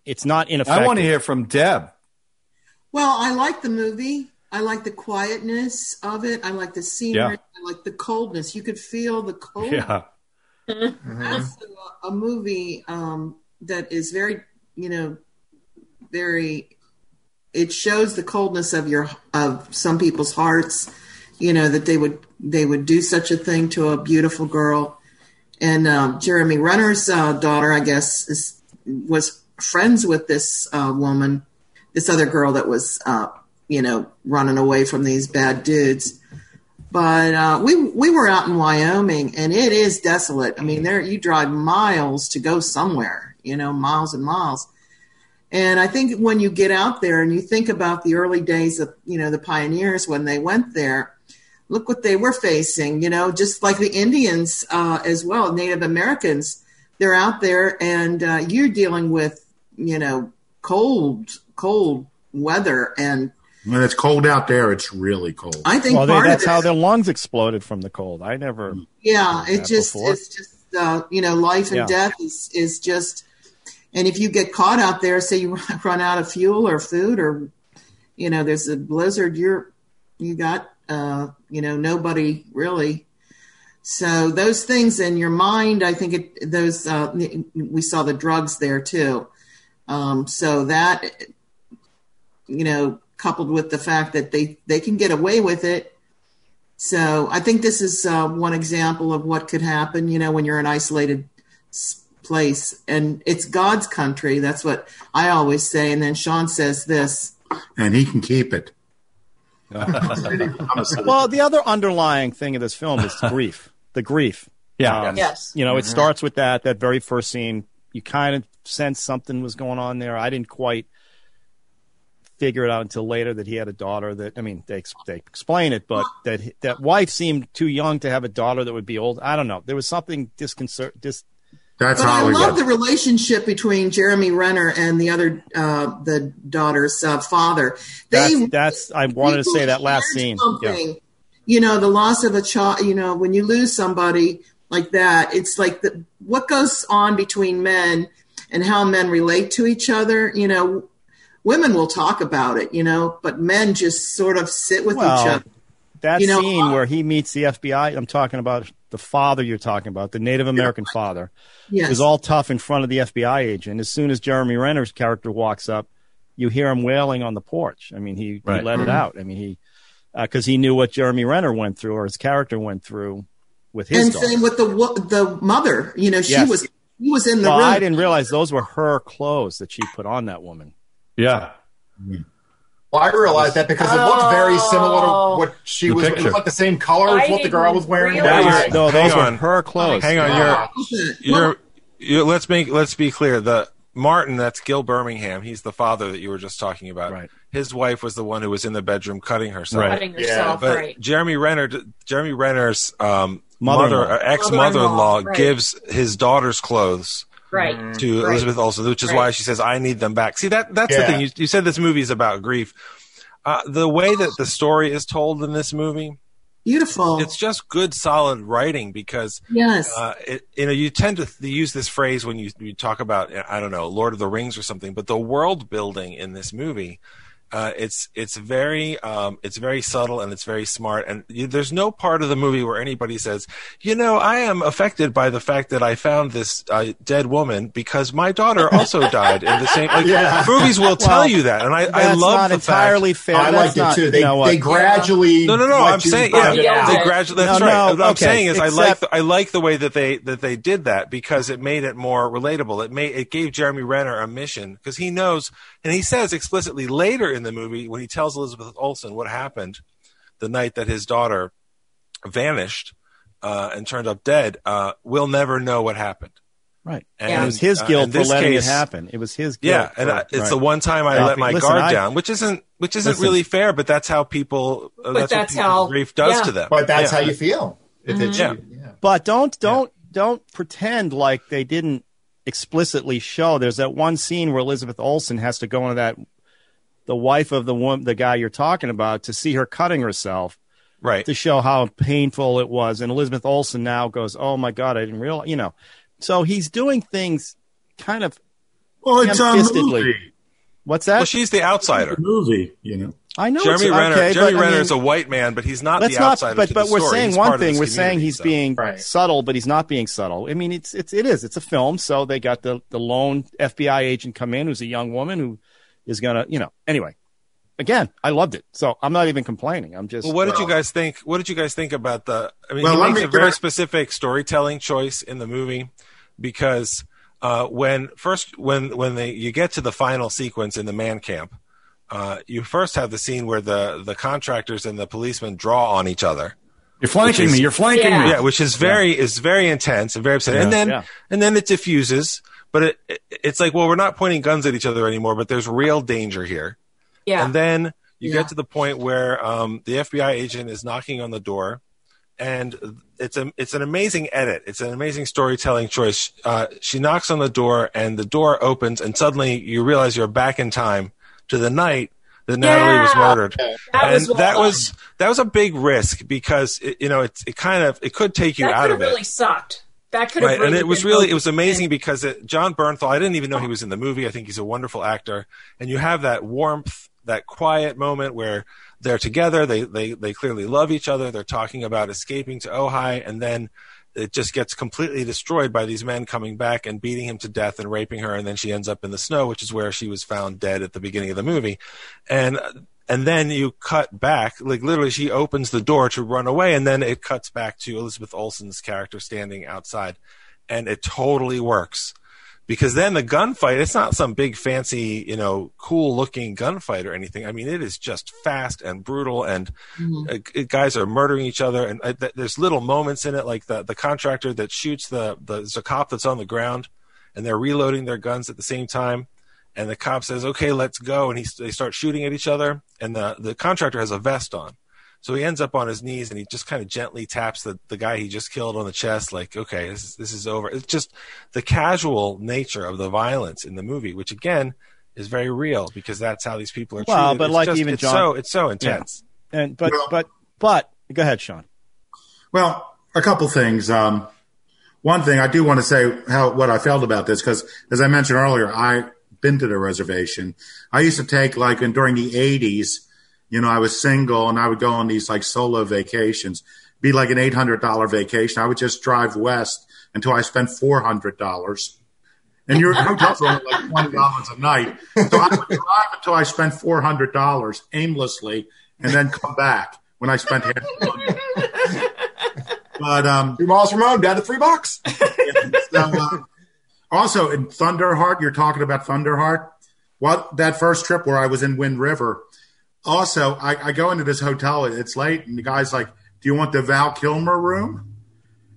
It's not ineffective. I want to hear from Deb. Well, I like the movie. I like the quietness of it. I like the scenery. Yeah. I like the coldness. You could feel the cold. Yeah. That's a, a movie um, that is very, you know, very. It shows the coldness of your of some people's hearts. You know that they would they would do such a thing to a beautiful girl, and um, Jeremy Renner's uh, daughter, I guess, is, was friends with this uh, woman, this other girl that was, uh, you know, running away from these bad dudes. But uh, we we were out in Wyoming, and it is desolate. I mean, there you drive miles to go somewhere, you know, miles and miles. And I think when you get out there and you think about the early days of, you know, the pioneers when they went there, look what they were facing, you know, just like the Indians uh, as well, Native Americans. They're out there and uh, you're dealing with, you know, cold, cold weather. And When it's cold out there, it's really cold. I think well, they, that's it- how their lungs exploded from the cold. I never. Yeah, it just before. it's just uh, you know life and Yeah. death is is just, and if you get caught out there, say you run out of fuel or food or, you know, there's a blizzard, you're you got uh, you know nobody really. So those things in your mind, I think it those uh, we saw the drugs there too. Um, so that you know coupled with the fact that they they can get away with it so I think this is uh, one example of what could happen, you know, when you're an isolated s- place and it's God's country. That's what I always say. And then Sean says this. and he can keep it. well, the other underlying thing of this film is grief. The grief. Yeah. Um, Yes. You know, it Mm-hmm. Mhm. starts with that. That very first scene, you kind of sense something was going on there. I didn't quite figure it out until later that he had a daughter. That I mean, they they explain it, but that that wife seemed too young to have a daughter that would be old. I don't know. There was something disconcert. Dis- That's but I love the relationship between Jeremy Renner and the other, uh, the daughter's uh, father. They that's, that's I wanted to say that last scene. Yeah. You know, the loss of a child, you know, when you lose somebody like that, it's like the, what goes on between men and how men relate to each other. You know, women will talk about it, you know, but men just sort of sit with each other. That You know, scene where he meets the FBI, I'm talking about the father you're talking about, the Native American father, Yes. is all tough in front of the FBI agent. As soon as Jeremy Renner's character walks up, you hear him wailing on the porch. I mean, he, Right. he let it Mhm. out. I mean, he, because he knew what Jeremy Renner went through or his character went through with his and daughter. same with the the mother. You know, she Yes. was he was in the Well, room. I didn't realize those were her clothes that she put on that woman. Yeah. Well, I realized that because it looked very similar to what she The was. It picture. was like the same color as I what the girl was wearing. didn't realize- was- No, hang those were on. her clothes. Hang on, you're you're, you let's make let's be clear. The Martin, that's Gil Birmingham. He's the father that you were just talking about. Right. His wife was the one who was in the bedroom cutting herself. Right. Cutting herself, But right. Jeremy Renner, Jeremy Renner's um, Mother-in-law. ex mother-in-law, Mother-in-law, right. gives his daughter's clothes Right. to Right. Elizabeth Olsen, which is Right. why she says, "I need them back." See that that's the thing. You, you said this movie is about grief. Uh, the way that the story is told in this movie, Beautiful. it's just good, solid writing because yes. uh, it, you know, you tend to th- use this phrase when you, you talk about, I don't know, Lord of the Rings or something, but the world building in this movie, uh, it's it's very um, it's very subtle and it's very smart. And you, there's no part of the movie where anybody says, you know, I am affected by the fact that I found this uh, dead woman because my daughter also died in the same. Like, Yeah. Movies will tell you that, and I, I love not the entirely fact. fair. I That's liked it too. They you know they gradually. No, no, no. I'm saying, find yeah, Yeah. they gradually. That's No, right. no, what I'm saying is, I like, except- I like the way that they that they did that because it made it more relatable. It made it gave Jeremy Renner a mission because he knows, and he says explicitly later in the movie when he tells Elizabeth Olsen what happened the night that his daughter vanished uh, and turned up dead. Uh, we'll never know what happened. Right. And, And it was his uh, guilt in for letting case- it happen. It was his guilt. Yeah, and for- I, it's right. the one time I Yeah. let my Listen, guard I- down, which isn't which isn't Listen. really fair, but that's how people. Uh, But that's, that's what how- grief does yeah. to them. But that's Yeah. how you feel. If it's Yeah. Yeah. But don't don't don't pretend like they didn't explicitly show. There's that one scene where Elizabeth Olsen has to go into that the wife of the woman, the guy you're talking about, to see her cutting herself right. to show how painful it was. And Elizabeth Olsen now goes, "Oh my god, I didn't realize." You know, so he's doing things kind of. Well, it's a movie. What's that? Well, she's the outsider. movie, you know. I know Jeremy it's, Renner. okay, Jeremy but, I mean, is a white man, but he's not let's the not. outsider. But to but the we're story. saying He's one thing. We're saying he's so. being Right. subtle, but he's not being subtle. I mean, it's it's it is. It's a film, so they got the the lone FBI agent come in, who's a young woman who is gonna, you know. Anyway, again, I loved it, so I'm not even complaining. I'm just. Well, what did you guys think? What did you guys think about the? I mean, Well, he makes me a very get- specific storytelling choice in the movie because uh, when first when when they you get to the final sequence in the man camp, uh, you first have the scene where the the contractors and the policemen draw on each other. You're flanking is- me. You're flanking Yeah. me. Yeah, which is very is very intense and very upsetting. and then yeah. and then it diffuses, but it, it it's like well, we're not pointing guns at each other anymore, but there's real danger here. Yeah. And then you Yeah. get to the point where um, the FBI agent is knocking on the door, and it's a it's an amazing edit. It's an amazing storytelling choice. Uh, she knocks on the door, and the door opens, and suddenly you realize you're back in time to the night that Natalie was murdered. That and was well that done. was that was a big risk because it, you know it's it kind of it could take you that out of have it really sucked. That could have right and it was really it was amazing because it, jon bernthal i didn't even know he was in the movie. I think he's a wonderful actor. And you have that warmth that quiet moment where they're together they they, they clearly love each other they're talking about escaping to ojai and then it just gets completely destroyed by these men coming back and beating him to death and raping her and then she ends up in the snow which is where she was found dead at the beginning of the movie. And and then you cut back like literally she opens the door to run away and then it cuts back to elizabeth olsen's character standing outside and it totally works. Because then the gunfight it's not some big fancy you know cool looking gunfight or anything. I mean it is just fast and brutal and uh, guys are murdering each other and uh, th- there's little moments in it like the the contractor that shoots the the, there's a cop that's on the ground and they're reloading their guns at the same time and the cop says okay let's go and he, they start shooting at each other and the the contractor has a vest on so he ends up on his knees and he just kind of gently taps the, the guy he just killed on the chest, like, okay, this is, this is over. It's just the casual nature of the violence in the movie, which again is very real because that's how these people are Well, treated. but It's like just- even it's John- so it's so intense. and but Well- but but go ahead, Sean. Well, a couple things. Um, one thing I do want to say how what I felt about this because, as I mentioned earlier, I been to the reservation. I used to take like in during the '80s. You know, I was single and I would go on these like solo vacations. Be like an eight hundred dollar vacation. I would just drive west until I spent four hundred dollars. And your hotels only like twenty dollars a night. So I would drive until I spent four hundred dollars aimlessly, and then come back when I spent half. but um, two miles from home, down to three bucks. so, uh, also in Thunderheart, you're talking about Thunderheart. What that first trip where I was in Wind River. Also, I, I go into this hotel. It's late, and the guy's like, "Do you want the Val Kilmer room?"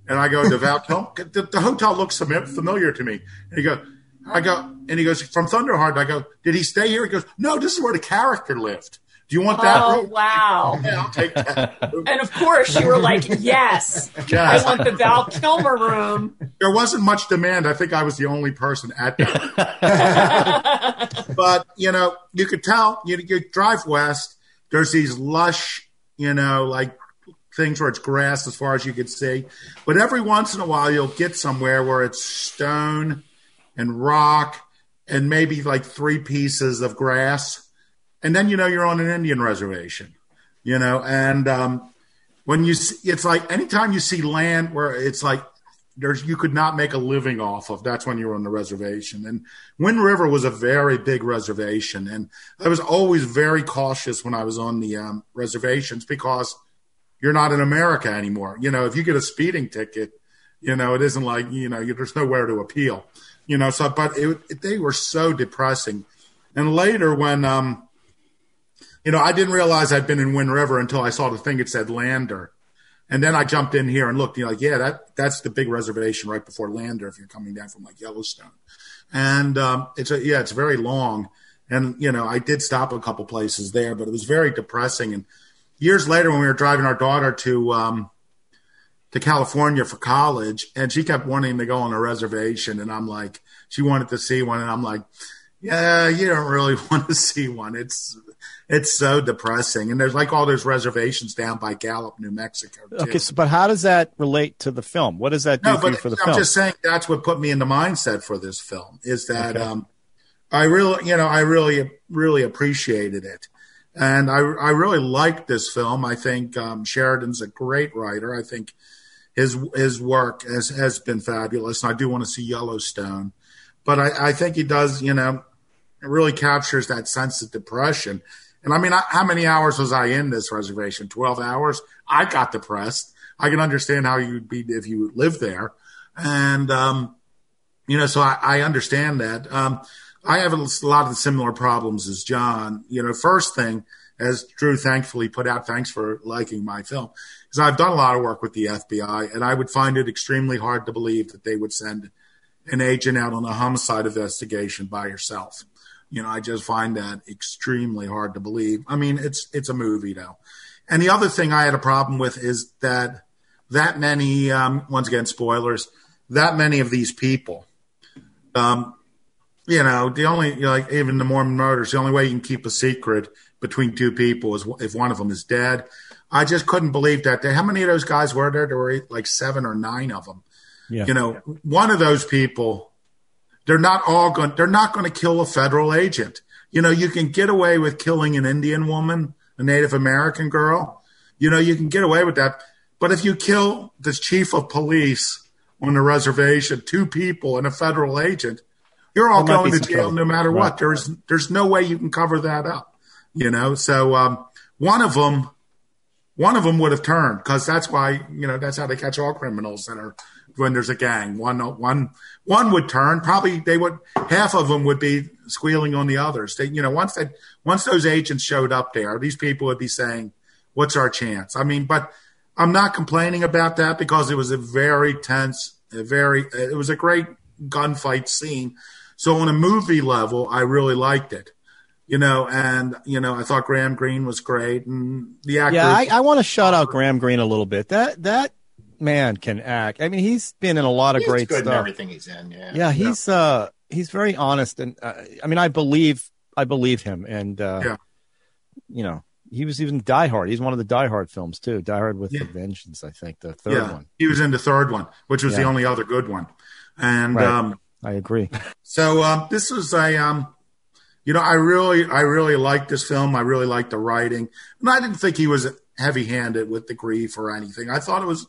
And I go, "The Val Kilmer." The, the hotel looks familiar to me. And he goes, "I go," and he goes, "From Thunderheart." I go, "Did he stay here?" He goes, "No, this is where the character lived." Do you want that? Oh room? wow! Yeah, I'll take that. And of course, you were like, "Yes, Yes. I want the Val Kilmer room." There wasn't much demand. I think I was the only person at that. but you know, you could tell. You, you drive west. There's these lush, you know, like things where it's grass as far as you could see. But every once in a while, you'll get somewhere where it's stone and rock and maybe like three pieces of grass. And then you know you're on an Indian reservation, you know, and um, when you see, it's like anytime you see land where it's like there's you could not make a living off of that's when you were on the reservation. And wind river was a very big reservation and i was always very cautious when i was on the um, reservations because you're not in america anymore. You know if you get a speeding ticket you know it isn't like you know you, there's nowhere to appeal you know so but it, it, they were so depressing. And later when um you know i didn't realize i'd been in wind river until i saw the thing that said lander and then I jumped in here and looked, you know, like, yeah, that that's the big reservation right before Lander if you're coming down from like Yellowstone. And um, it's a yeah, it's very long. And you know, I did stop a couple places there, but it was very depressing. And years later, when we were driving our daughter to um, to California for college, and she kept wanting to go on a reservation, and I'm like, she wanted to see one, and I'm like, yeah, you don't really want to see one. It's it's so depressing. And there's like all those reservations down by Gallup, New Mexico. Too. Okay, so, but how does that relate to the film? What does that do no, for but for the film? I'm just saying that's what put me in the mindset for this film is that Okay. um, I really, you know, I really, really appreciated it. And I, I really liked this film. I think um, Sheridan's a great writer. I think his his work has, has been fabulous. And I do want to see Yellowstone, but I, I think he does, you know, it really captures that sense of depression. And I mean, I, how many hours was I in this reservation? 12 hours. I got depressed. I can understand how you'd be if you lived there. And, um, you know, so I, I understand that. Um, I have a lot of similar problems as John. You know, first thing, as Drew thankfully put out, thanks for liking my film, is I've done a lot of work with the FBI, and I would find it extremely hard to believe that they would send an agent out on a homicide investigation by yourself. You know, I just find that extremely hard to believe. I mean, it's it's a movie though. And the other thing I had a problem with is that that many, um, once again, spoilers, that many of these people, um, you know, the only, you know, like even the Mormon murders, the only way you can keep a secret between two people is if one of them is dead. I just couldn't believe that. How many of those guys were there? There were like seven or nine of them. Yeah. You know, one of those people, they're not all going, they're not going to kill a federal agent. You know, you can get away with killing an Indian woman, a Native American girl. You know, you can get away with that. But if you kill the chief of police on the reservation, two people and a federal agent, you're all There might be going to jail trouble. no matter Right. what. There's there's no way you can cover that up. You know, so um, one of them, one of them would have turned because that's why you know that's how they catch all criminals that are when there's a gang. One one one would turn. Probably they would half of them would be squealing on the others. They, you know, once they once those agents showed up there, these people would be saying, "What's our chance?" I mean, but I'm not complaining about that because it was a very tense, a very it was a great gunfight scene. So on a movie level, I really liked it. You know, and you know, I thought Graham Greene was great, and the actor. Yeah, I, I want to shout out Graham Greene a little bit. That that man can act. I mean, he's been in a lot of He's great good in stuff. everything he's in. Yeah. Yeah, he's uh he's very honest, and uh, I mean, I believe I believe him, and uh, Yeah. you know, he was even Die Hard. He's one of the Die Hard films too. Die Hard with a Vengeance, I think, the third yeah, one. he was in the third one, which was the only other good one. And Right. um, I agree. So um, this was a, um, you know, I really, I really liked this film. I really liked the writing, and I didn't think he was heavy-handed with the grief or anything. I thought it was,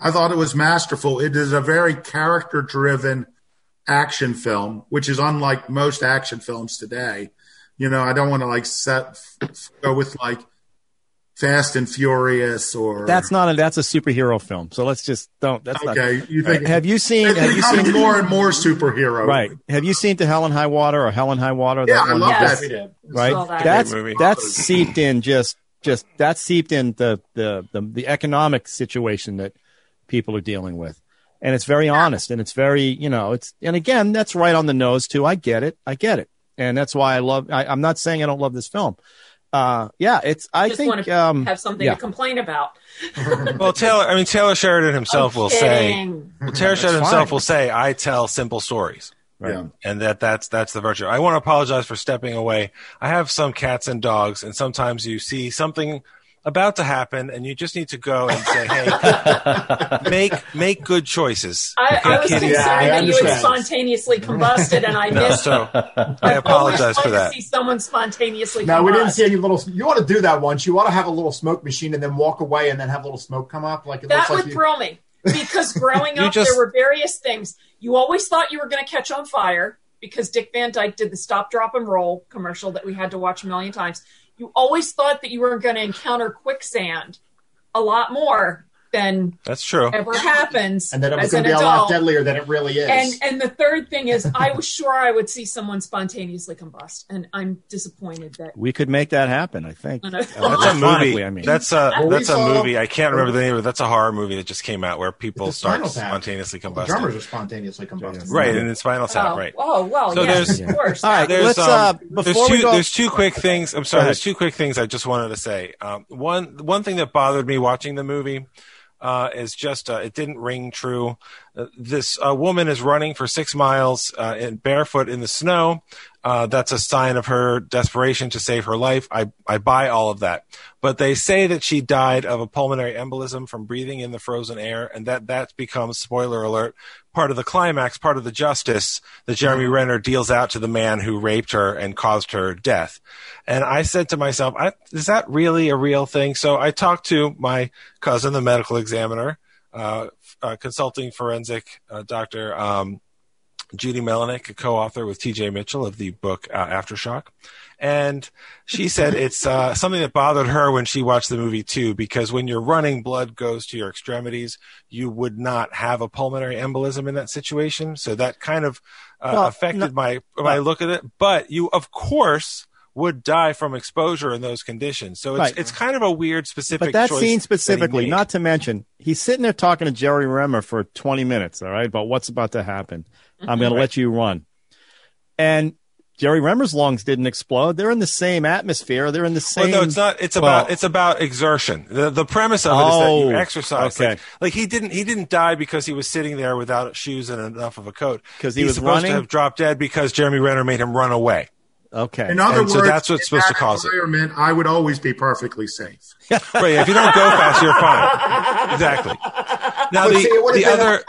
I thought it was masterful. It is a very character-driven action film, which is unlike most action films today. You know, I don't want to like set go with like Fast and Furious or That's not a that's a superhero film. So let's just don't. That's okay. Not, you think have you seen? Have you seen more and more superhero? Right. Have you seen To Hell and High Water or Hell and High Water? Yeah, I one? love Yes. that. We. Right. That. That's that's seeped in just just that's seeped in the, the the the economic situation that people are dealing with. And it's very honest and it's very, you know, it's and again, that's right on the nose too. I get it. I get it. And that's why I love I, I'm not saying I don't love this film. Uh yeah, it's I Just think want to um have something yeah. to complain about. Well, Taylor, I mean, Taylor Sheridan himself I'm will say, well, Taylor Sheridan himself fine. will say, I tell simple stories. Right. Yeah. and that that's that's the virtue. I want to apologize for stepping away. I have some cats and dogs, and sometimes you see something about to happen, and you just need to go and say, "Hey, make make good choices." I, Okay, I was kitty? concerned Yeah, I that you had understand. spontaneously combusted, and I No, missed. so I I've apologize always for that. To see someone spontaneously. No, we didn't see any little. You want to do that once. You want to have a little smoke machine and then walk away and then have a little smoke come up. Like it That looks like would you, thrill me because growing up, just- there were various things. You always thought you were going to catch on fire because Dick Van Dyke did the stop, drop, and roll commercial that we had to watch a million times. You always thought that you were going to encounter quicksand a lot more than That's true. ever happens and then it was going to be a lot deadlier than it really is. And and the third thing is, I was sure I would see someone spontaneously combust, and I'm disappointed that. we could make that happen, I think. I. That's a movie. I mean. That's a Well, we that's a saw- movie. I can't remember the name of it. That's a horror movie that just came out where people start spontaneously the combusting. drummers are spontaneously combusting. Right, and it's Spinal Tap. Oh, Right. oh well, So yes, there's- of course. All right, There's, let's um, uh there's two, we go there's two quick things. I'm sorry. There's two quick things I just wanted to say. Um, one one thing that bothered me watching the movie uh, is just uh, it didn't ring true. Uh, this uh, woman is running for six miles uh, in barefoot in the snow. Uh, that's a sign of her desperation to save her life. I, I buy all of that. But they say that she died of a pulmonary embolism from breathing in the frozen air, and that that becomes spoiler alert part of the climax, part of the justice that Jeremy Renner deals out to the man who raped her and caused her death. And I said to myself, I, is that really a real thing? So I talked to my cousin, the medical examiner, uh, uh, consulting forensic uh, doctor um, Judy Melinek, a co-author with T.J. Mitchell of the book uh, Aftershock, and she said it's uh, something that bothered her when she watched the movie too, because when you're running, blood goes to your extremities. You would not have a pulmonary embolism in that situation, so that kind of uh, Well, affected no- my my look at it. But you, of course. Would die from exposure in those conditions, so it's Right. it's kind of a weird specific. But that choice scene specifically, made. not to mention, he's sitting there talking to Jerry Renner for 20 minutes, all right, about what's about to happen. I'm going to let you run. And Jerry Renner's lungs didn't explode. They're in the same atmosphere. They're in the same. Well, no, it's not. It's Well- about it's about exertion. The the premise of it is that Oh, you exercise. okay. Like, like he didn't he didn't die because he was sitting there without shoes and enough of a coat. 'Cause he He's was supposed running? to have dropped dead because Jeremy Renner made him run away. Okay. In other And words, so that's what's in supposed to that cause it. environment, I would always be perfectly safe. Right. If you don't go fast, you're fine. Exactly. Now But the see, it would've the been- other.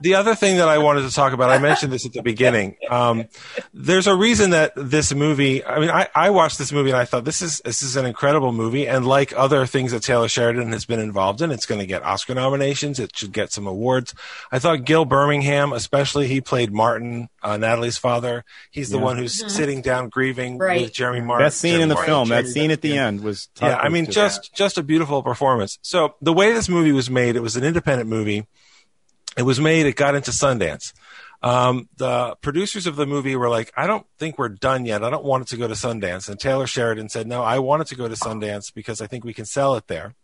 The other thing that I wanted to talk about, I mentioned this at the beginning. Um, there's a reason that this movie. I mean, I, I watched this movie and I thought this is this is an incredible movie, and like other things that Taylor Sheridan has been involved in, it's going to get Oscar nominations. It should get some awards. I thought Gil Birmingham, especially, he played Martin, uh, Natalie's father. He's the Yeah. one who's sitting down grieving Right. with Jeremy Martin. That scene Jeremy in the Martin. film. That scene at the yeah. end was. Yeah, I mean, was just just a beautiful performance. So the way this movie was made, it was an independent movie. It was made. It got into Sundance. Um, the producers of the movie were like, "I don't think we're done yet. I don't want it to go to Sundance." And Taylor Sheridan said, "No, I want it to go to Sundance because I think we can sell it there."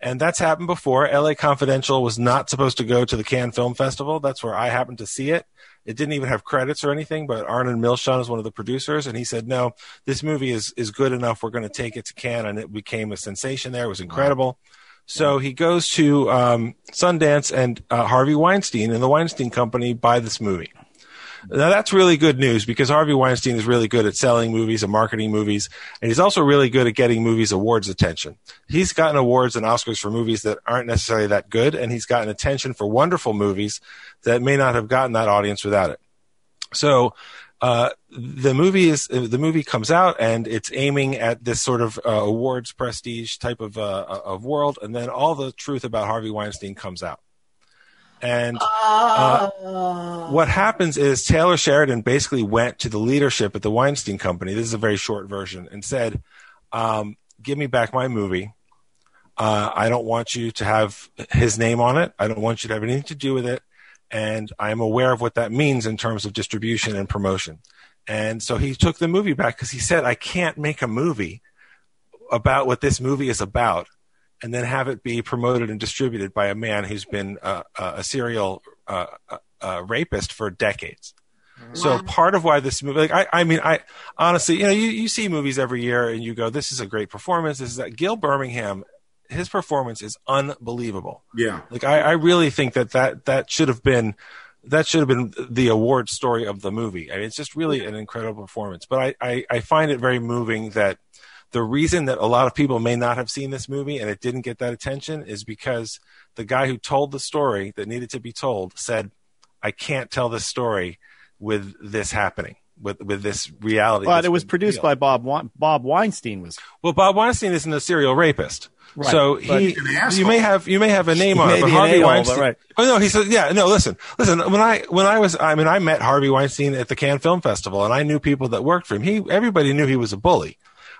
And that's happened before. LA Confidential was not supposed to go to the Cannes Film Festival. That's where I happened to see it. It didn't even have credits or anything, but Arnon Milchan is one of the producers, and he said, "No, this movie is is good enough. We're going to take it to Cannes," and it became a sensation. There, it was incredible. So he goes to um, Sundance, and uh, Harvey Weinstein and the Weinstein Company buy this movie. Now that's really good news because Harvey Weinstein is really good at selling movies and marketing movies, and he's also really good at getting movies awards attention. He's gotten awards and Oscars for movies that aren't necessarily that good, and he's gotten attention for wonderful movies that may not have gotten that audience without it. So uh, the movie is the movie comes out and it's aiming at this sort of uh, awards prestige type of uh, of world, and then all the truth about Harvey Weinstein comes out. And uh, what happens is Taylor Sheridan basically went to the leadership at the Weinstein Company. This is a very short version, and said, um, "Give me back my movie. Uh, I don't want you to have his name on it. I don't want you to have anything to do with it. And I am aware of what that means in terms of distribution and promotion. And so he took the movie back because he said, I can't make a movie about what this movie is about and then have it be promoted and distributed by a man who's been uh, a serial uh, uh, rapist for decades. So part of why this movie, like I, I mean, I honestly, you know, you, you see movies every year and you go, this is a great performance. This is that Gil Birmingham, his performance is unbelievable. Yeah. Like I, I really think that that that should have been that should have been the award story of the movie. I mean, it's just really an incredible performance. But I, I, I find it very moving that the reason that a lot of people may not have seen this movie and it didn't get that attention is because the guy who told the story that needed to be told said, I can't tell this story with this happening. With, with this reality, But it was produced by. Bob Wein- Bob Weinstein. Was Well, Bob Weinstein isn't a serial rapist. Right, So he, you may have, you may have a name He on it, but Harvey a-hole, but Weinstein. right. Oh no, he said, yeah, no, listen, listen. When I, when I was, I mean, I met Harvey Weinstein at the Cannes Film Festival, and I knew people that worked for him. He, everybody knew he was a bully.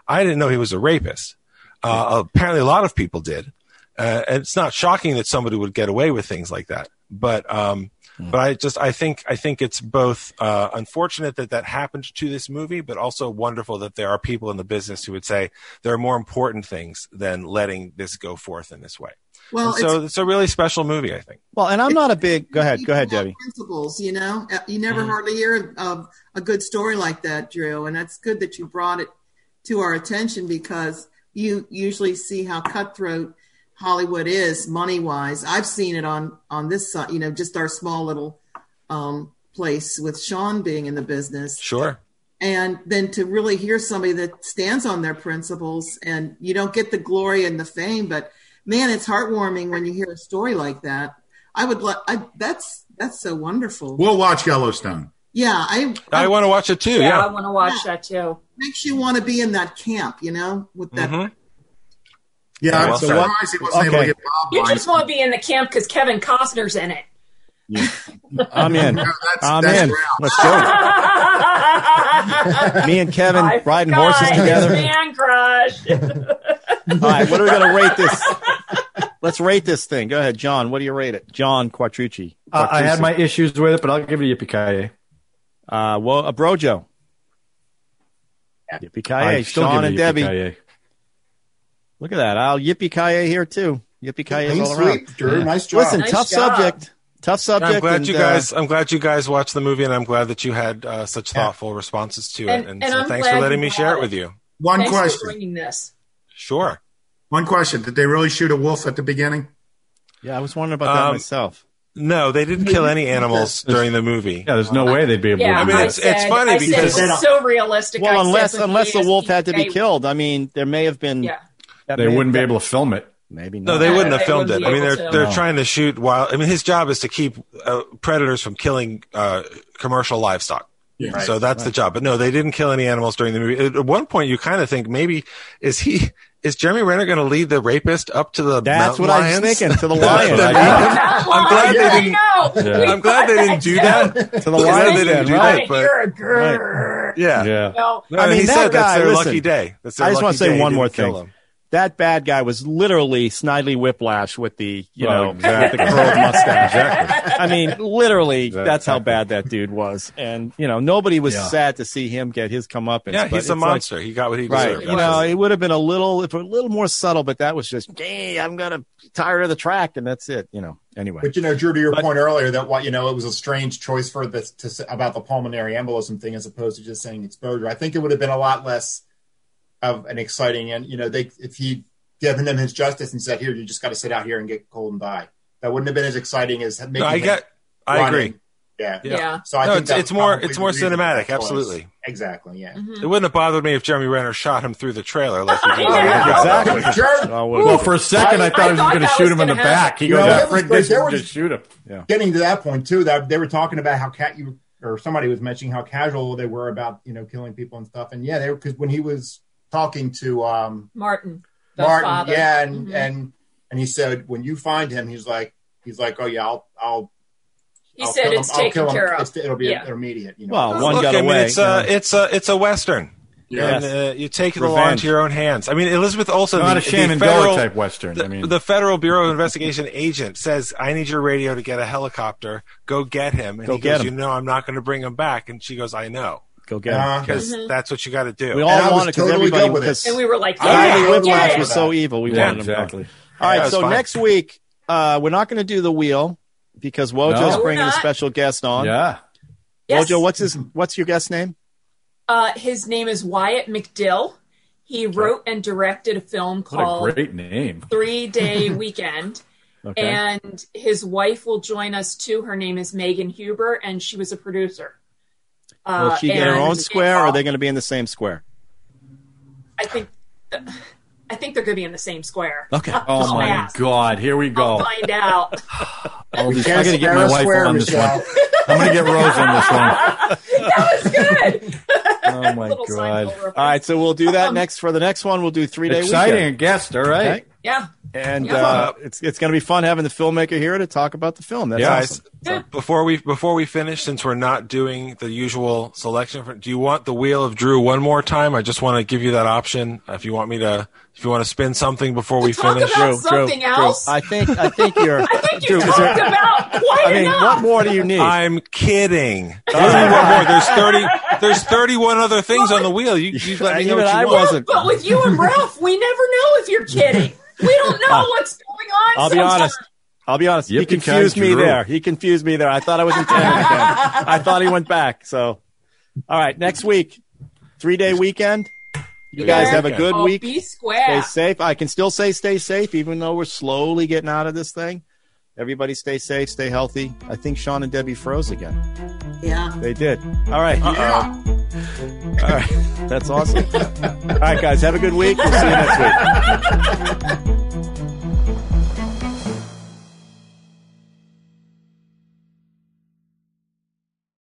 I didn't know he was a rapist. Uh, apparently, a lot of people did. Uh, and it's not shocking that somebody would get away with things like that. But, um, but I just, I think, I think it's both uh, unfortunate that that happened to this movie, but also wonderful that there are people in the business who would say there are more important things than letting this go forth in this way. Well, And so it's- it's a really special movie, I think. well, and I'm not a big. Go ahead, go ahead, Debbie. Principles, you know, Uh, you never Mhm. hardly hear of a good story like that, Drew, and that's good that you brought it to our attention because you usually see how cutthroat Hollywood is money wise. I've seen it on on this side, you know, just our small little um, place with Sean being in the business, Sure. and then to really hear somebody that stands on their principles, and you don't get the glory and the fame, but man, it's heartwarming when you hear a story like that. I would like. I that's that's so wonderful. We'll watch Yellowstone. Yeah, I I want to watch it too. yeah, Yeah. I want to watch that too. makes you want to be in that camp, you know, with that. Mhm. Yeah, I'm well said. surprised he wasn't able to get Bob You just Weinstein. want to be in the camp because Kevin Costner's in it. I'm in. No, that's- I'm that's in. Ralph. Let's go. Me and Kevin I riding forgot horses together. Man crush. All right, what are we going to rate this? Let's rate this thing. Go ahead, John. What do you rate it? John Quattrucci. Uh, I had my issues with it, but I'll give it a yippee Uh, well, a Brojo. Yippee ki Sean and Debbie. Look at that. I'll yippee ki here too. Yippee ki all around. sweep, Drew. Nice job. Listen, Nice tough job. subject. Tough subject. I'm glad and, you uh, guys. I'm glad you guys watched the movie, and I'm glad that you had uh, such thoughtful responses to it. And- And, and so I'm thanks for letting me share it with you. One Thanks question. bringing this. Sure. One question. Did they really shoot a wolf at the beginning? yeah, I was wondering about that Um, myself. No, they didn't kill any animals during the movie. Yeah, there's no way they'd be able Yeah, to. I do mean, that. it's- it's funny I because- said it's so realistic. Well, unless unless the wolf had to be killed. I mean, there may have been. Yeah. That they wouldn't be able to film it. Maybe not. No, they wouldn't have they filmed wouldn't it. I mean, they're to. they're No. trying to shoot while. I mean, his job is to keep uh, predators from killing uh, commercial livestock. Yeah. So that's the job. But no, they didn't kill any animals during the movie. At one point, you kind of think maybe is he is Jeremy Renner going to lead the rapist up to the That's mountain what I was thinking to the lion. I'm glad they didn't. Yeah. I'm glad they didn't do that. to the I'm lion. they didn't do right. that. But You're a girl. yeah, Yeah. No, No, I mean, he that said guy, that's their listen, lucky day. That's their I just want to say one more didn't thing. Him. That bad guy was literally Snidely Whiplash with the, you Well, know, exactly. the curled mustache. Exactly. I mean, literally, Exactly. that's how bad that dude was. And, you know, nobody was Yeah. sad to see him get his comeuppance. Yeah, but he's a it's like- monster. he got what he deserved. right. deserved. You know, it would have been a little, if a little more subtle, but that was just, hey, I'm going to tired of the track and that's it, you know. Anyway. But you know, Drew, to your But- point earlier, that what you know, it was a strange choice for this to say about the pulmonary embolism thing as opposed to just saying exposure. I think it would have been a lot less of an exciting, and you know, they if he given them his justice and said, "Here, you just got to sit out here and get cold and die," that wouldn't have been as exciting as making. No, I get. I run agree. and- Yeah. Yeah. So I No, think it's- it's more- it's more cinematic, absolutely. Exactly. Yeah. Mm-hmm. It wouldn't have bothered me if Jeremy Renner shot him through the trailer like he did. Yeah. Exactly. Sure. Oh, well, Well, for a second, I, I- thought I he was going to shoot him in the gonna back. He happen. goes, Yeah, "Ah, that was frick great. this, There was- just shoot him. Yeah. Getting to that point too, that they were talking about how cat you or somebody was mentioning how casual they were about you know killing people and stuff, and yeah, they were because when he was talking to um Martin, Martin, father. yeah, and Mhm. and and he said when you find him, he's like he's like, oh yeah, I'll I'll. He I'll said kill him. it's I'll taken kill him. care of. It's- it'll be Yeah. immediate. You know. Well, one Look, got I mean, away. it's a, it's a, it's a western. And uh, you take the law into your own hands. I mean, Elizabeth Olsen, Not the, a Shannon the federal, Doe type western. The, I mean, the Federal Bureau of Investigation agent says, "I need your radio to get a helicopter. Go get him." And Go he get goes, him. "You know, I'm not going to bring him back." And she goes, "I know." Go get Uh, him. Because Mhm. that's what you got to do. We all was wanted because totally everybody good with it. And we were like, I yeah, Ivy Whiplash yeah. was so evil. We yeah, wanted him exactly. All right, Yeah, it was so fine. next week uh, we're not going to do the wheel because Wojo's No. We're bringing a special guest on. Yeah. Yes. Wojo, what's his what's your guest name? Uh, his name is Wyatt McDill. He wrote and directed a film What a called great name. Three Day Weekend. Okay. And his wife will join us too. Her name is Megan Huber, and she was a producer. Uh, Will she get her own square, or are they going to be in the same square? I think, I think they're going to be in the same square. Okay. Oh I'll my ask. God! Here we I'll go. find out. I'll just- I Can't got to get spare my a wife square, on this Michelle. one. I'm going to get Rose on this one. that was good. Oh my God! All right, so we'll do that Um, next for the next one. We'll do three day Exciting weekend. guest. All right. Okay. Yeah. and Yeah. uh, it's it's going to be fun having the filmmaker here to talk about the film. That's yeah, awesome. I- before we before we finish, since we're not doing the usual selection, for, do you want the Wheel of Drew one more time? I just want to give you that option. If you want me to, if you want to spin something before we talk finish. about something else? I think I think you're. I think you Drew, talked there- about quite I mean, enough. what more do you need? I'm kidding. What do you want more? There's thirty. There's thirty-one other things on the wheel. You, you let me know what you I want. wasn't. But with you and Ralph, we never know if you're kidding. We don't know uh, what's going on. I'll be honest. I'll be honest. He confused me Drew. there. He confused me there. I thought I was in Canada again. I thought he went back. So, all right, next week, three day weekend. You guys have a good Oh, week. Be Stay safe. I can still say stay safe, even though we're slowly getting out of this thing. Everybody stay safe, stay healthy. I think Sean and Debbie froze again. Yeah. They did. All right. Yeah. All right. That's awesome. All right, guys. Have a good week. We'll see you next week.